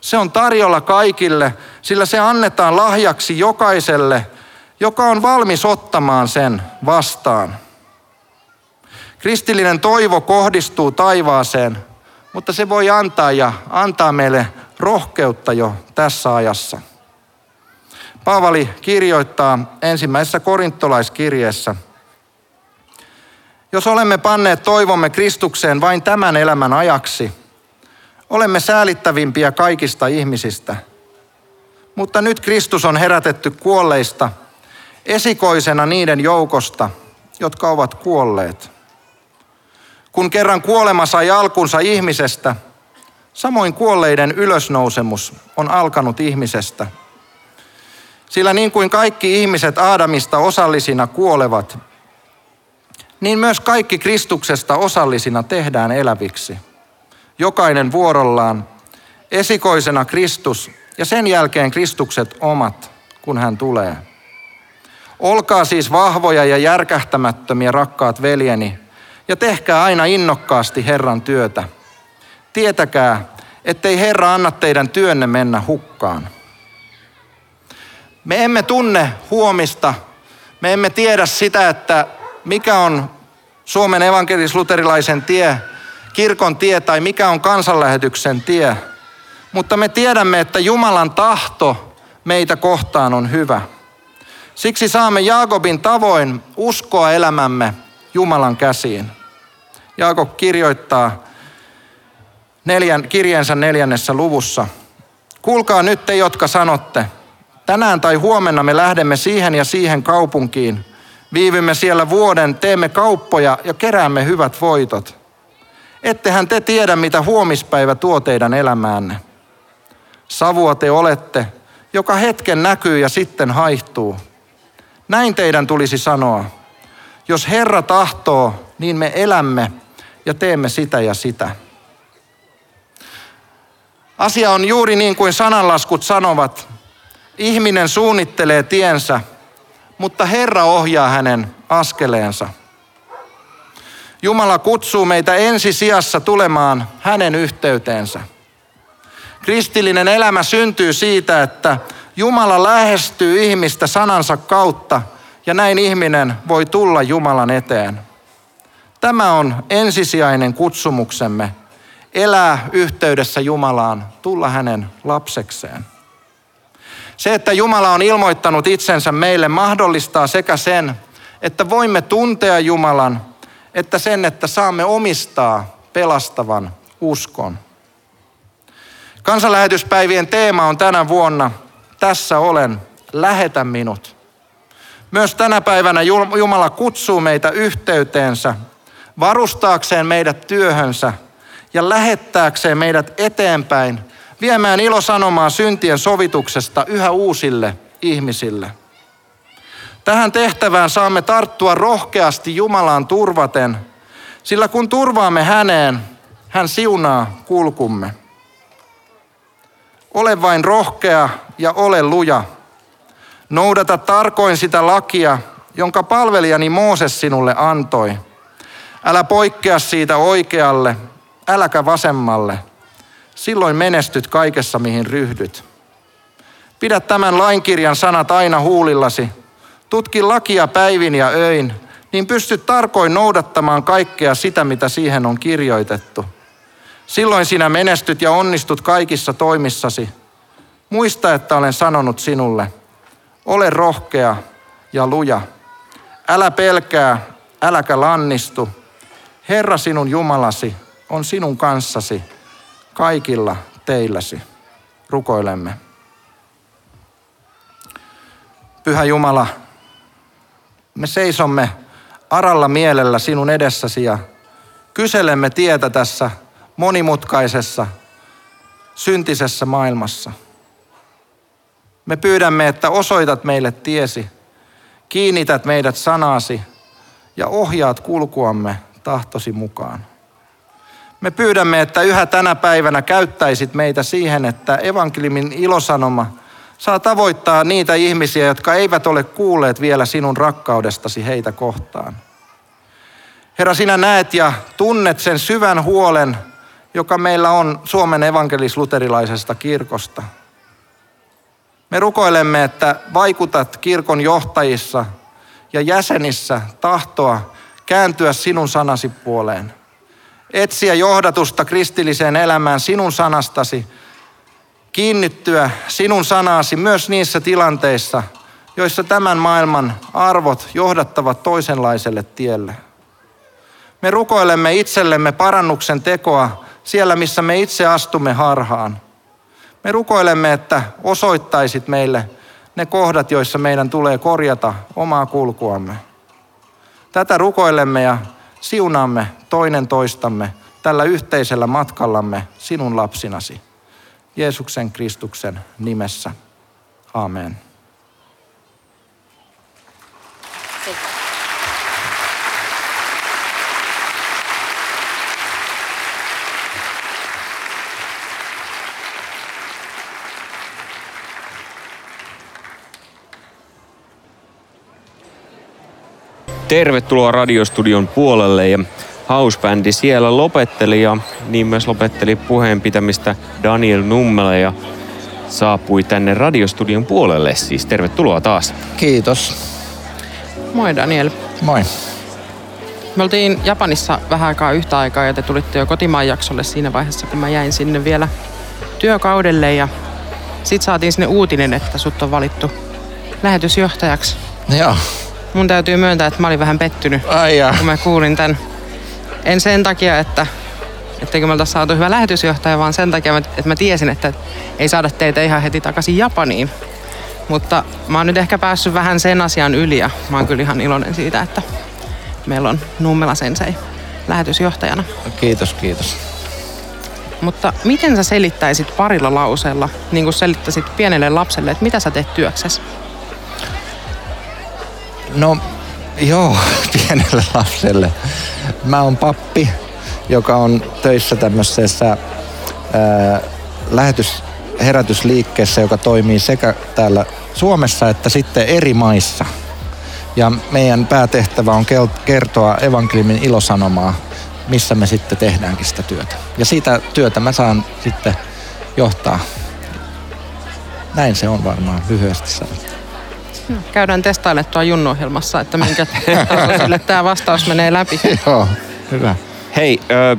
Se on tarjolla kaikille, sillä se annetaan lahjaksi jokaiselle, joka on valmis ottamaan sen vastaan. Kristillinen toivo kohdistuu taivaaseen, mutta se voi antaa ja antaa meille rohkeutta jo tässä ajassa. Paavali kirjoittaa ensimmäisessä korintolaiskirjeessä, jos olemme panneet toivomme Kristukseen vain tämän elämän ajaksi, olemme säälittävimpiä kaikista ihmisistä. Mutta nyt Kristus on herätetty kuolleista, esikoisena niiden joukosta, jotka ovat kuolleet. Kun kerran kuolema sai alkunsa ihmisestä, samoin kuolleiden ylösnousemus on alkanut ihmisestä. Sillä niin kuin kaikki ihmiset Aadamista osallisina kuolevat, niin myös kaikki Kristuksesta osallisina tehdään eläviksi. Jokainen vuorollaan, esikoisena Kristus ja sen jälkeen Kristukset omat, kun hän tulee. Olkaa siis vahvoja ja järkähtämättömiä, rakkaat veljeni, ja tehkää aina innokkaasti Herran työtä. Tietäkää, ettei Herra anna teidän työnne mennä hukkaan. Me emme tunne huomista, me emme tiedä sitä, että mikä on Suomen evankelis-luterilaisen tie, kirkon tie tai mikä on kansanlähetyksen tie. Mutta me tiedämme, että Jumalan tahto meitä kohtaan on hyvä. Siksi saamme Jaakobin tavoin uskoa elämämme Jumalan käsiin. Jaakob kirjoittaa neljän, kirjeensä neljännessä luvussa. Kuulkaa nyt te, jotka sanotte, tänään tai huomenna me lähdemme siihen ja siihen kaupunkiin. Viivymme siellä vuoden, teemme kauppoja ja keräämme hyvät voitot. Ettehän te tiedä, mitä huomispäivä tuo teidän elämäänne. Savua te olette, joka hetken näkyy ja sitten haihtuu. Näin teidän tulisi sanoa. Jos Herra tahtoo, niin me elämme ja teemme sitä ja sitä. Asia on juuri niin kuin sananlaskut sanovat. Ihminen suunnittelee tiensä, mutta Herra ohjaa hänen askeleensa. Jumala kutsuu meitä ensisijassa tulemaan hänen yhteyteensä. Kristillinen elämä syntyy siitä, että Jumala lähestyy ihmistä sanansa kautta ja näin ihminen voi tulla Jumalan eteen. Tämä on ensisijainen kutsumuksemme, elää yhteydessä Jumalaan, tulla hänen lapsekseen. Se, että Jumala on ilmoittanut itsensä meille, mahdollistaa sekä sen, että voimme tuntea Jumalan, että sen, että saamme omistaa pelastavan uskon. Kansanlähetyspäivien teema on tänä vuonna Tässä olen, lähetä minut. Myös tänä päivänä Jumala kutsuu meitä yhteyteensä varustaakseen meidät työhönsä ja lähettääkseen meidät eteenpäin viemään ilosanomaa syntien sovituksesta yhä uusille ihmisille. Tähän tehtävään saamme tarttua rohkeasti Jumalaan turvaten, sillä kun turvaamme häneen, hän siunaa kulkumme. Ole vain rohkea ja ole luja. Noudata tarkoin sitä lakia, jonka palvelijani Mooses sinulle antoi – Älä poikkea siitä oikealle, äläkä vasemmalle. Silloin menestyt kaikessa, mihin ryhdyt. Pidä tämän lainkirjan sanat aina huulillasi. Tutki lakia päivin ja öin, niin pystyt tarkoin noudattamaan kaikkea sitä, mitä siihen on kirjoitettu. Silloin sinä menestyt ja onnistut kaikissa toimissasi. Muista, että olen sanonut sinulle, ole rohkea ja luja. Älä pelkää, äläkä lannistu, Herra sinun Jumalasi on sinun kanssasi kaikilla teilläsi. Rukoilemme. Pyhä Jumala, me seisomme aralla mielellä sinun edessäsi ja kyselemme tietä tässä monimutkaisessa, syntisessä maailmassa. Me pyydämme, että osoitat meille tiesi, kiinnität meidät sanasi ja ohjaat kulkuamme tahtosi mukaan. Me pyydämme, että yhä tänä päivänä käyttäisit meitä siihen, että evankeliumin ilosanoma saa tavoittaa niitä ihmisiä, jotka eivät ole kuulleet vielä sinun rakkaudestasi heitä kohtaan. Herra, sinä näet ja tunnet sen syvän huolen, joka meillä on Suomen evankelis-luterilaisesta kirkosta. Me rukoilemme, että vaikutat kirkon johtajissa ja jäsenissä tahtoa kääntyä sinun sanasi puoleen. Etsiä johdatusta kristilliseen elämään sinun sanastasi, kiinnittyä sinun sanasi myös niissä tilanteissa, joissa tämän maailman arvot johdattavat toisenlaiselle tielle. Me rukoilemme itsellemme parannuksen tekoa siellä, missä me itse astumme harhaan. Me rukoilemme, että osoittaisit meille ne kohdat, joissa meidän tulee korjata omaa kulkuamme. Tätä rukoilemme ja siunaamme toinen toistamme tällä yhteisellä matkallamme sinun lapsinasi. Jeesuksen Kristuksen nimessä. Amen. Tervetuloa radiostudion puolelle ja Housebändi siellä lopetteli ja niin myös lopetteli puheen pitämistä Daniel Nummele ja saapui tänne radiostudion puolelle. Siis tervetuloa taas. Kiitos. Moi Daniel. Moi. Me oltiin Japanissa vähän aikaa yhtä aikaa ja te tulitte jo kotimaan jaksolle siinä vaiheessa, kun mä jäin sinne vielä työkaudelle ja sit saatiin sinne uutinen, että sut on valittu lähetysjohtajaksi. Joo. Mun täytyy myöntää, että mä olin vähän pettynyt, Ai ja. kun mä kuulin tämän. En sen takia, että etteikö me oltaisi saatu hyvä lähetysjohtaja, vaan sen takia, että mä tiesin, että ei saada teitä ihan heti takaisin Japaniin. Mutta mä oon nyt ehkä päässyt vähän sen asian yli ja mä oon kyllä ihan iloinen siitä, että meillä on Nummela Sensei lähetysjohtajana. Kiitos, kiitos. Mutta miten sä selittäisit parilla lauseella, niin kuin selittäisit pienelle lapselle, että mitä sä teet työksessä? No joo, [laughs] pienelle lapselle. Mä oon pappi, joka on töissä tämmöisessä ää, lähetys, herätysliikkeessä, joka toimii sekä täällä Suomessa että sitten eri maissa. Ja meidän päätehtävä on kertoa evankeliumin ilosanomaa, missä me sitten tehdäänkin sitä työtä. Ja sitä työtä mä saan sitten johtaa. Näin se on varmaan lyhyesti sanottu. Käydään testailemaan tuo Junnu-ohjelmassa, että minkä [laughs] tasoiselle tämä vastaus menee läpi. Joo, hyvä. Hei, ö,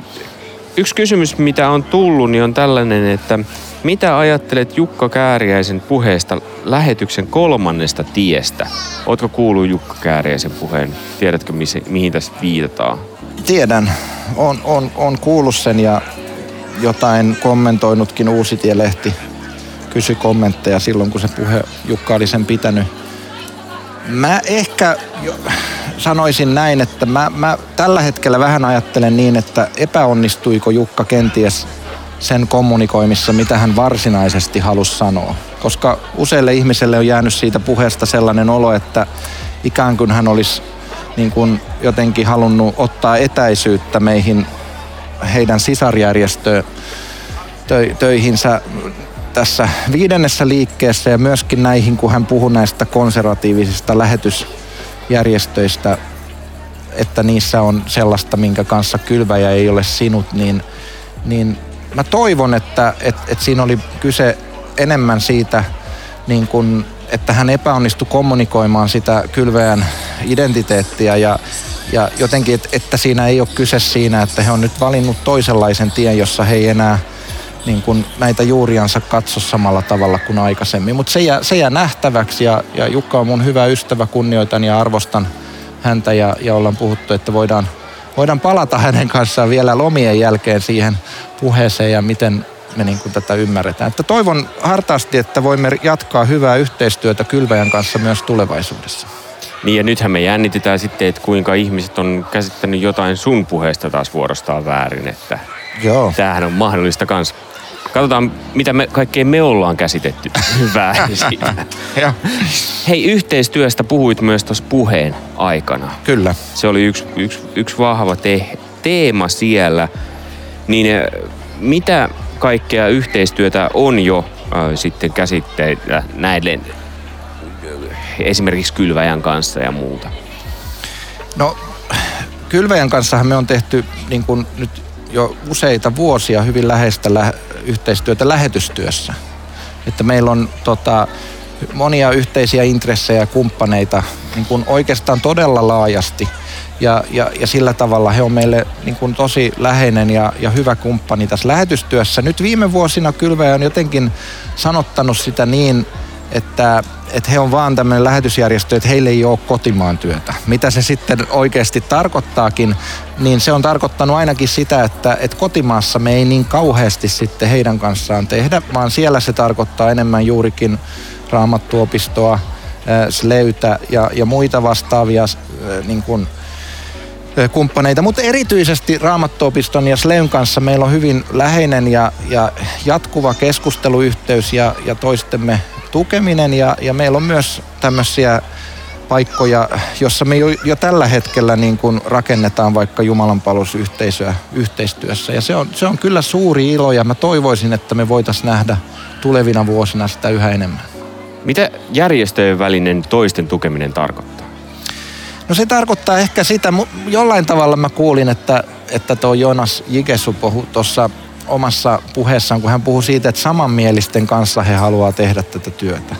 yksi kysymys, mitä on tullut, niin on tällainen, että mitä ajattelet Jukka Kääriäisen puheesta lähetyksen kolmannesta tiestä? Ootko kuullut Jukka Kääriäisen puheen? Tiedätkö, missä, mihin tässä viitataan? Tiedän, on, on, on kuullut sen ja jotain kommentoinutkin Uusitielehti kysyi kommentteja silloin, kun se puhe Jukka oli sen pitänyt. Mä ehkä sanoisin näin, että mä, mä tällä hetkellä vähän ajattelen niin, että epäonnistuiko Jukka kenties sen kommunikoimissa, mitä hän varsinaisesti halusi sanoa. Koska useille ihmiselle on jäänyt siitä puheesta sellainen olo, että ikään kuin hän olisi niin kuin jotenkin halunnut ottaa etäisyyttä meihin heidän sisarjärjestöön töihinsä tässä viidennessä liikkeessä ja myöskin näihin, kun hän puhui näistä konservatiivisista lähetysjärjestöistä, että niissä on sellaista, minkä kanssa kylväjä ei ole sinut, niin, niin mä toivon, että et, et siinä oli kyse enemmän siitä, niin kun, että hän epäonnistui kommunikoimaan sitä kylväjän identiteettiä ja, ja jotenkin, et, että siinä ei ole kyse siinä, että he on nyt valinnut toisenlaisen tien, jossa he ei enää niin kuin näitä juuriansa katso samalla tavalla kuin aikaisemmin. Mutta se jää, se jää nähtäväksi ja, ja Jukka on mun hyvä ystävä, kunnioitan ja arvostan häntä ja, ja ollaan puhuttu, että voidaan, voidaan palata hänen kanssaan vielä lomien jälkeen siihen puheeseen ja miten, me niin kuin tätä ymmärretään. Että toivon hartaasti, että voimme jatkaa hyvää yhteistyötä Kylväjän kanssa myös tulevaisuudessa. Niin ja nythän me jännitetään sitten, että kuinka ihmiset on käsittänyt jotain sun puheesta taas vuorostaan väärin, että Joo. tämähän on mahdollista kanssa. Katsotaan, mitä me kaikkea me ollaan käsitetty [laughs] siitä. Ja, Hei, yhteistyöstä puhuit myös tuossa puheen aikana. kyllä. Se oli yksi, yksi, yksi vahva te- teema siellä. Niin eh, mitä kaikkea yhteistyötä on jo äh, sitten käsitteillä näille äh, esimerkiksi Kylväjän kanssa ja muuta? No Kylväjän kanssahan me on tehty niin kuin nyt jo useita vuosia hyvin läheistä lä- yhteistyötä lähetystyössä. Että meillä on tota, monia yhteisiä intressejä ja kumppaneita niin kuin oikeastaan todella laajasti. Ja, ja, ja sillä tavalla he on meille niin kuin tosi läheinen ja, ja hyvä kumppani tässä lähetystyössä. Nyt viime vuosina Kylväjä on jotenkin sanottanut sitä niin, että, että he on vaan tämmöinen lähetysjärjestö, että heille ei ole kotimaan työtä. Mitä se sitten oikeasti tarkoittaakin, niin se on tarkoittanut ainakin sitä, että, että kotimaassa me ei niin kauheasti sitten heidän kanssaan tehdä, vaan siellä se tarkoittaa enemmän juurikin raamattuopistoa, sleytä ja, ja muita vastaavia niin kuin, kumppaneita, mutta erityisesti Raamattuopiston ja Sleyn kanssa meillä on hyvin läheinen ja, ja jatkuva keskusteluyhteys ja, ja toistemme tukeminen ja, ja meillä on myös tämmöisiä paikkoja, jossa me jo, jo tällä hetkellä niin kuin rakennetaan vaikka Jumalanpalvelusyhteisöä yhteistyössä. Ja se on, se on kyllä suuri ilo ja mä toivoisin, että me voitaisiin nähdä tulevina vuosina sitä yhä enemmän. Mitä järjestöjen välinen toisten tukeminen tarkoittaa? No se tarkoittaa ehkä sitä, jollain tavalla mä kuulin, että, että tuo Jonas Jikesu puhui tuossa omassa puheessaan, kun hän puhui siitä, että samanmielisten kanssa he haluaa tehdä tätä työtä.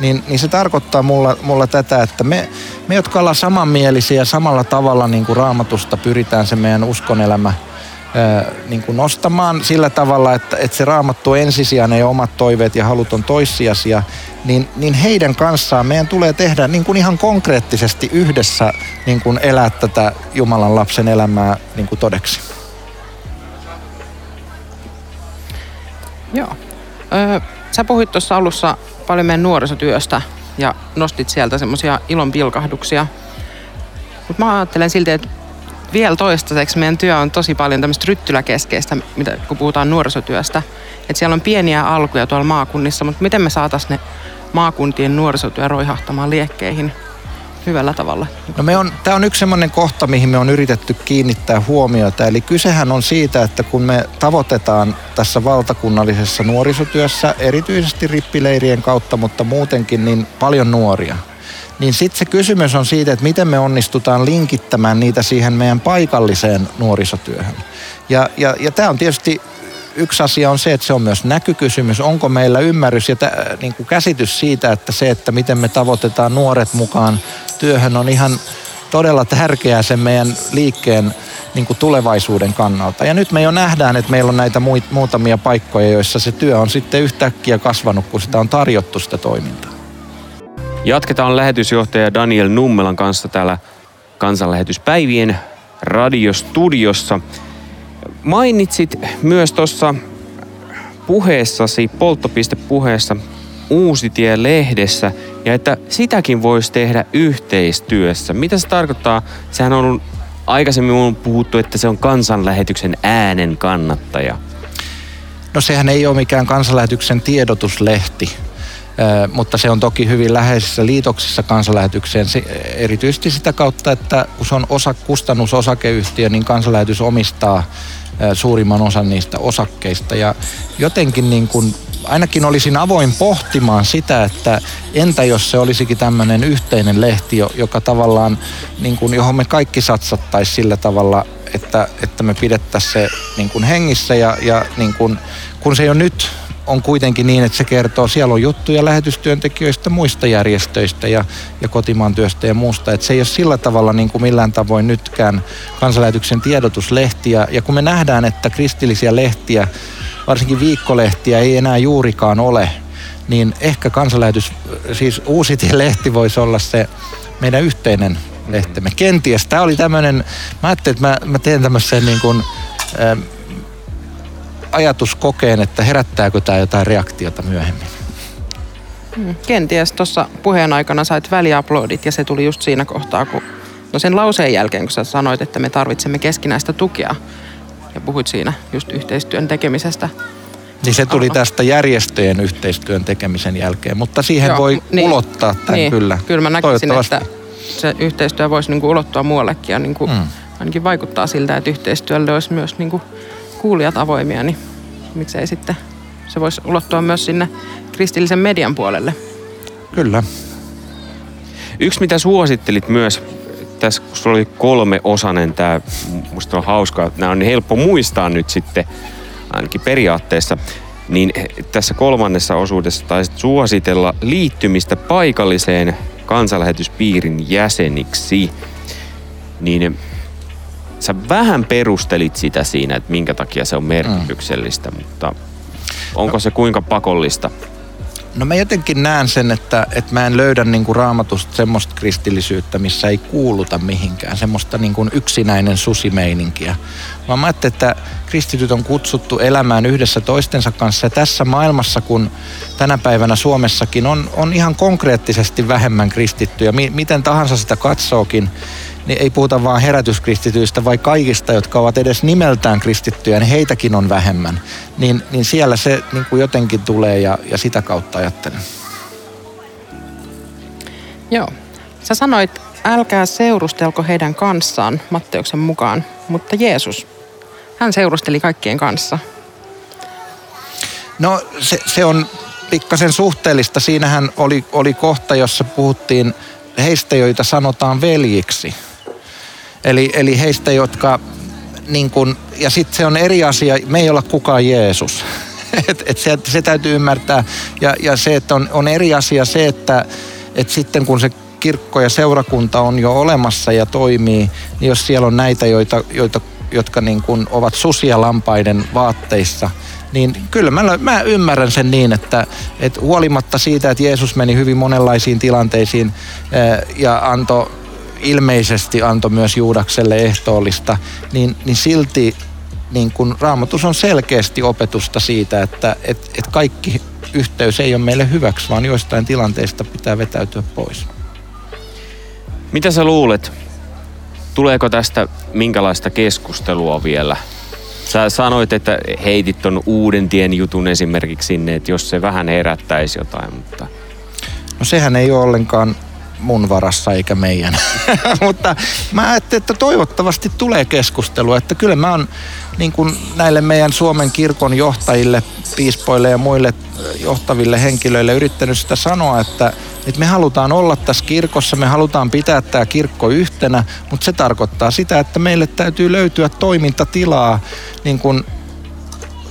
Niin, niin se tarkoittaa mulla, mulla tätä, että me, me, jotka ollaan samanmielisiä samalla tavalla niin kuin raamatusta pyritään se meidän uskonelämä niin kuin nostamaan sillä tavalla, että, että se raamattu ensisijainen ja omat toiveet ja halut on toissijaisia, niin, niin heidän kanssaan meidän tulee tehdä niin kuin ihan konkreettisesti yhdessä niin kuin elää tätä Jumalan lapsen elämää niin kuin todeksi. Joo. Öö, sä puhuit tuossa alussa paljon meidän nuorisotyöstä ja nostit sieltä semmoisia ilon pilkahduksia. Mutta mä ajattelen silti, että vielä toistaiseksi meidän työ on tosi paljon tämmöistä ryttyläkeskeistä, mitä, kun puhutaan nuorisotyöstä. Että siellä on pieniä alkuja tuolla maakunnissa, mutta miten me saataisiin ne maakuntien nuorisotyö roihahtamaan liekkeihin hyvällä tavalla? No me on, tämä on yksi semmoinen kohta, mihin me on yritetty kiinnittää huomiota. Eli kysehän on siitä, että kun me tavoitetaan tässä valtakunnallisessa nuorisotyössä, erityisesti rippileirien kautta, mutta muutenkin niin paljon nuoria, niin sitten se kysymys on siitä, että miten me onnistutaan linkittämään niitä siihen meidän paikalliseen nuorisotyöhön. Ja, ja, ja tämä on tietysti yksi asia on se, että se on myös näkykysymys. Onko meillä ymmärrys ja tä, niin kuin käsitys siitä, että se, että miten me tavoitetaan nuoret mukaan työhön on ihan todella tärkeää sen meidän liikkeen niin kuin tulevaisuuden kannalta. Ja nyt me jo nähdään, että meillä on näitä muutamia paikkoja, joissa se työ on sitten yhtäkkiä kasvanut, kun sitä on tarjottu sitä toimintaa. Jatketaan lähetysjohtaja Daniel Nummelan kanssa täällä kansanlähetyspäivien radiostudiossa. Mainitsit myös tuossa puheessasi, polttopistepuheessa Uusitie-lehdessä, ja että sitäkin voisi tehdä yhteistyössä. Mitä se tarkoittaa? Sehän on aikaisemmin on puhuttu, että se on kansanlähetyksen äänen kannattaja. No sehän ei ole mikään kansanlähetyksen tiedotuslehti, mutta se on toki hyvin läheisessä liitoksissa kansanlähetykseen, erityisesti sitä kautta, että kun se on osa, kustannusosakeyhtiö, niin kansanlähetys omistaa suurimman osan niistä osakkeista. Ja jotenkin niin kuin, ainakin olisin avoin pohtimaan sitä, että entä jos se olisikin tämmöinen yhteinen lehti, joka tavallaan, niin kuin, johon me kaikki satsattaisiin sillä tavalla, että, että me pidettäisiin se niin kuin hengissä ja, ja niin kuin, kun se jo nyt on kuitenkin niin, että se kertoo, siellä on juttuja lähetystyöntekijöistä, muista järjestöistä ja, ja kotimaan työstä ja muusta. Että se ei ole sillä tavalla niin kuin millään tavoin nytkään kansanlähetyksen tiedotuslehti. Ja, kun me nähdään, että kristillisiä lehtiä, varsinkin viikkolehtiä ei enää juurikaan ole, niin ehkä kansanlähetys, siis Uusitie-lehti voisi olla se meidän yhteinen lehtemme. Kenties. Tämä oli tämmöinen, mä ajattelin, että mä, mä teen tämmöisen niin kuin, ajatus kokeen, että herättääkö tämä jotain reaktiota myöhemmin. Mm, kenties tuossa puheen aikana sait väliaplodit ja se tuli just siinä kohtaa, kun no sen lauseen jälkeen, kun sä sanoit, että me tarvitsemme keskinäistä tukea ja puhuit siinä just yhteistyön tekemisestä. Niin se tuli tästä järjestöjen yhteistyön tekemisen jälkeen, mutta siihen Joo, voi niin, ulottaa tämän niin, kyllä. Kyllä mä näkisin, että se yhteistyö voisi niinku ulottua muuallekin ja niinku mm. ainakin vaikuttaa siltä, että yhteistyölle olisi myös niinku kuulijat avoimia, niin miksei sitten se voisi ulottua myös sinne kristillisen median puolelle. Kyllä. Yksi mitä suosittelit myös, tässä kun oli kolme osanen tämä, musta on hauskaa, nämä on niin helppo muistaa nyt sitten, ainakin periaatteessa, niin tässä kolmannessa osuudessa taisit suositella liittymistä paikalliseen kansanlähetyspiirin jäseniksi. Niin sä vähän perustelit sitä siinä, että minkä takia se on merkityksellistä, mm. mutta onko no. se kuinka pakollista? No mä jotenkin näen sen, että, että mä en löydä niin kuin raamatusta semmoista kristillisyyttä, missä ei kuuluta mihinkään, semmoista niin kuin yksinäinen susimeininkiä. Vaan mä ajattelin, että kristityt on kutsuttu elämään yhdessä toistensa kanssa ja tässä maailmassa, kun tänä päivänä Suomessakin on, on ihan konkreettisesti vähemmän kristittyjä, miten tahansa sitä katsookin, niin ei puhuta vaan herätyskristityistä, vai kaikista, jotka ovat edes nimeltään kristittyjä, niin heitäkin on vähemmän. Niin, niin siellä se niin kuin jotenkin tulee ja, ja sitä kautta ajattelen. Joo. Sä sanoit, älkää seurustelko heidän kanssaan Matteuksen mukaan, mutta Jeesus, hän seurusteli kaikkien kanssa. No se, se on pikkasen suhteellista. Siinähän oli, oli kohta, jossa puhuttiin heistä, joita sanotaan veljiksi. Eli, eli heistä, jotka niin kun, ja sitten se on eri asia, me ei olla kukaan Jeesus. [laughs] et, et se, se täytyy ymmärtää. Ja, ja se, että on, on eri asia se, että et sitten kun se kirkko ja seurakunta on jo olemassa ja toimii, niin jos siellä on näitä, joita, joita, jotka niin kuin ovat susia lampaiden vaatteissa, niin kyllä mä, mä ymmärrän sen niin, että, että huolimatta siitä, että Jeesus meni hyvin monenlaisiin tilanteisiin ja antoi ilmeisesti antoi myös Juudakselle ehtoollista, niin, niin silti niin kun Raamatus on selkeästi opetusta siitä, että et, et kaikki yhteys ei ole meille hyväksi, vaan joistain tilanteista pitää vetäytyä pois. Mitä sä luulet? Tuleeko tästä minkälaista keskustelua vielä? Sä sanoit, että heitit ton uuden tien jutun esimerkiksi sinne, että jos se vähän herättäisi jotain, mutta... No sehän ei ole ollenkaan mun varassa eikä meidän. [laughs] Mutta mä ajattelin, että toivottavasti tulee keskustelua, että kyllä mä oon niin kuin näille meidän Suomen kirkon johtajille, piispoille ja muille johtaville henkilöille yrittänyt sitä sanoa, että, että me halutaan olla tässä kirkossa, me halutaan pitää tämä kirkko yhtenä, mutta se tarkoittaa sitä, että meille täytyy löytyä toimintatilaa niin kuin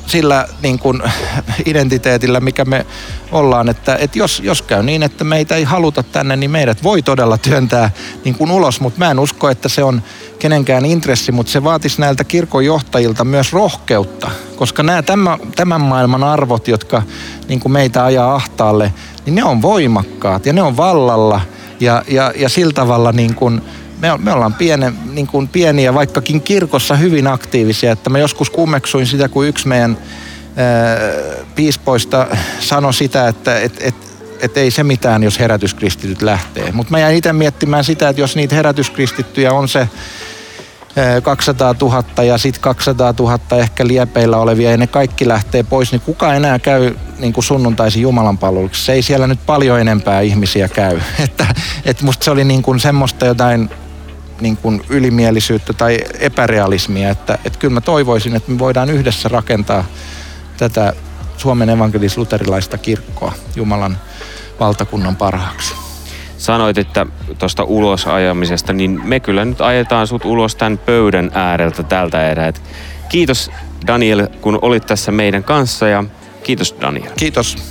sillä niin kuin [laughs] identiteetillä, mikä me ollaan, että, että jos, jos käy niin, että meitä ei haluta tänne, niin meidät voi todella työntää niin kuin ulos, mutta mä en usko, että se on kenenkään intressi, mutta se vaatisi näiltä kirkonjohtajilta myös rohkeutta, koska nämä tämän, tämän maailman arvot, jotka niin kuin meitä ajaa ahtaalle, niin ne on voimakkaat ja ne on vallalla ja, ja, ja sillä tavalla niin kuin, me, me ollaan piene, niin kuin pieniä, vaikkakin kirkossa hyvin aktiivisia, että mä joskus kummeksuin sitä, kun yksi meidän ää, piispoista sanoi sitä, että et, et, et ei se mitään, jos herätyskristityt lähtee. Mutta mä jäin itse miettimään sitä, että jos niitä herätyskristittyjä on se 200 000 ja sitten 200 000 ehkä liepeillä olevia ja ne kaikki lähtee pois, niin kuka enää käy niin kuin sunnuntaisin Jumalan palveluksessa? Ei siellä nyt paljon enempää ihmisiä käy. [laughs] Että, että musta se oli niin kuin semmoista jotain niin kuin ylimielisyyttä tai epärealismia. Että, että kyllä mä toivoisin, että me voidaan yhdessä rakentaa tätä Suomen evankelis-luterilaista kirkkoa Jumalan valtakunnan parhaaksi. Sanoit, että tuosta ulosajamisesta, niin me kyllä nyt ajetaan sut ulos tämän pöydän ääreltä tältä erää. Kiitos Daniel, kun olit tässä meidän kanssa ja kiitos Daniel. Kiitos.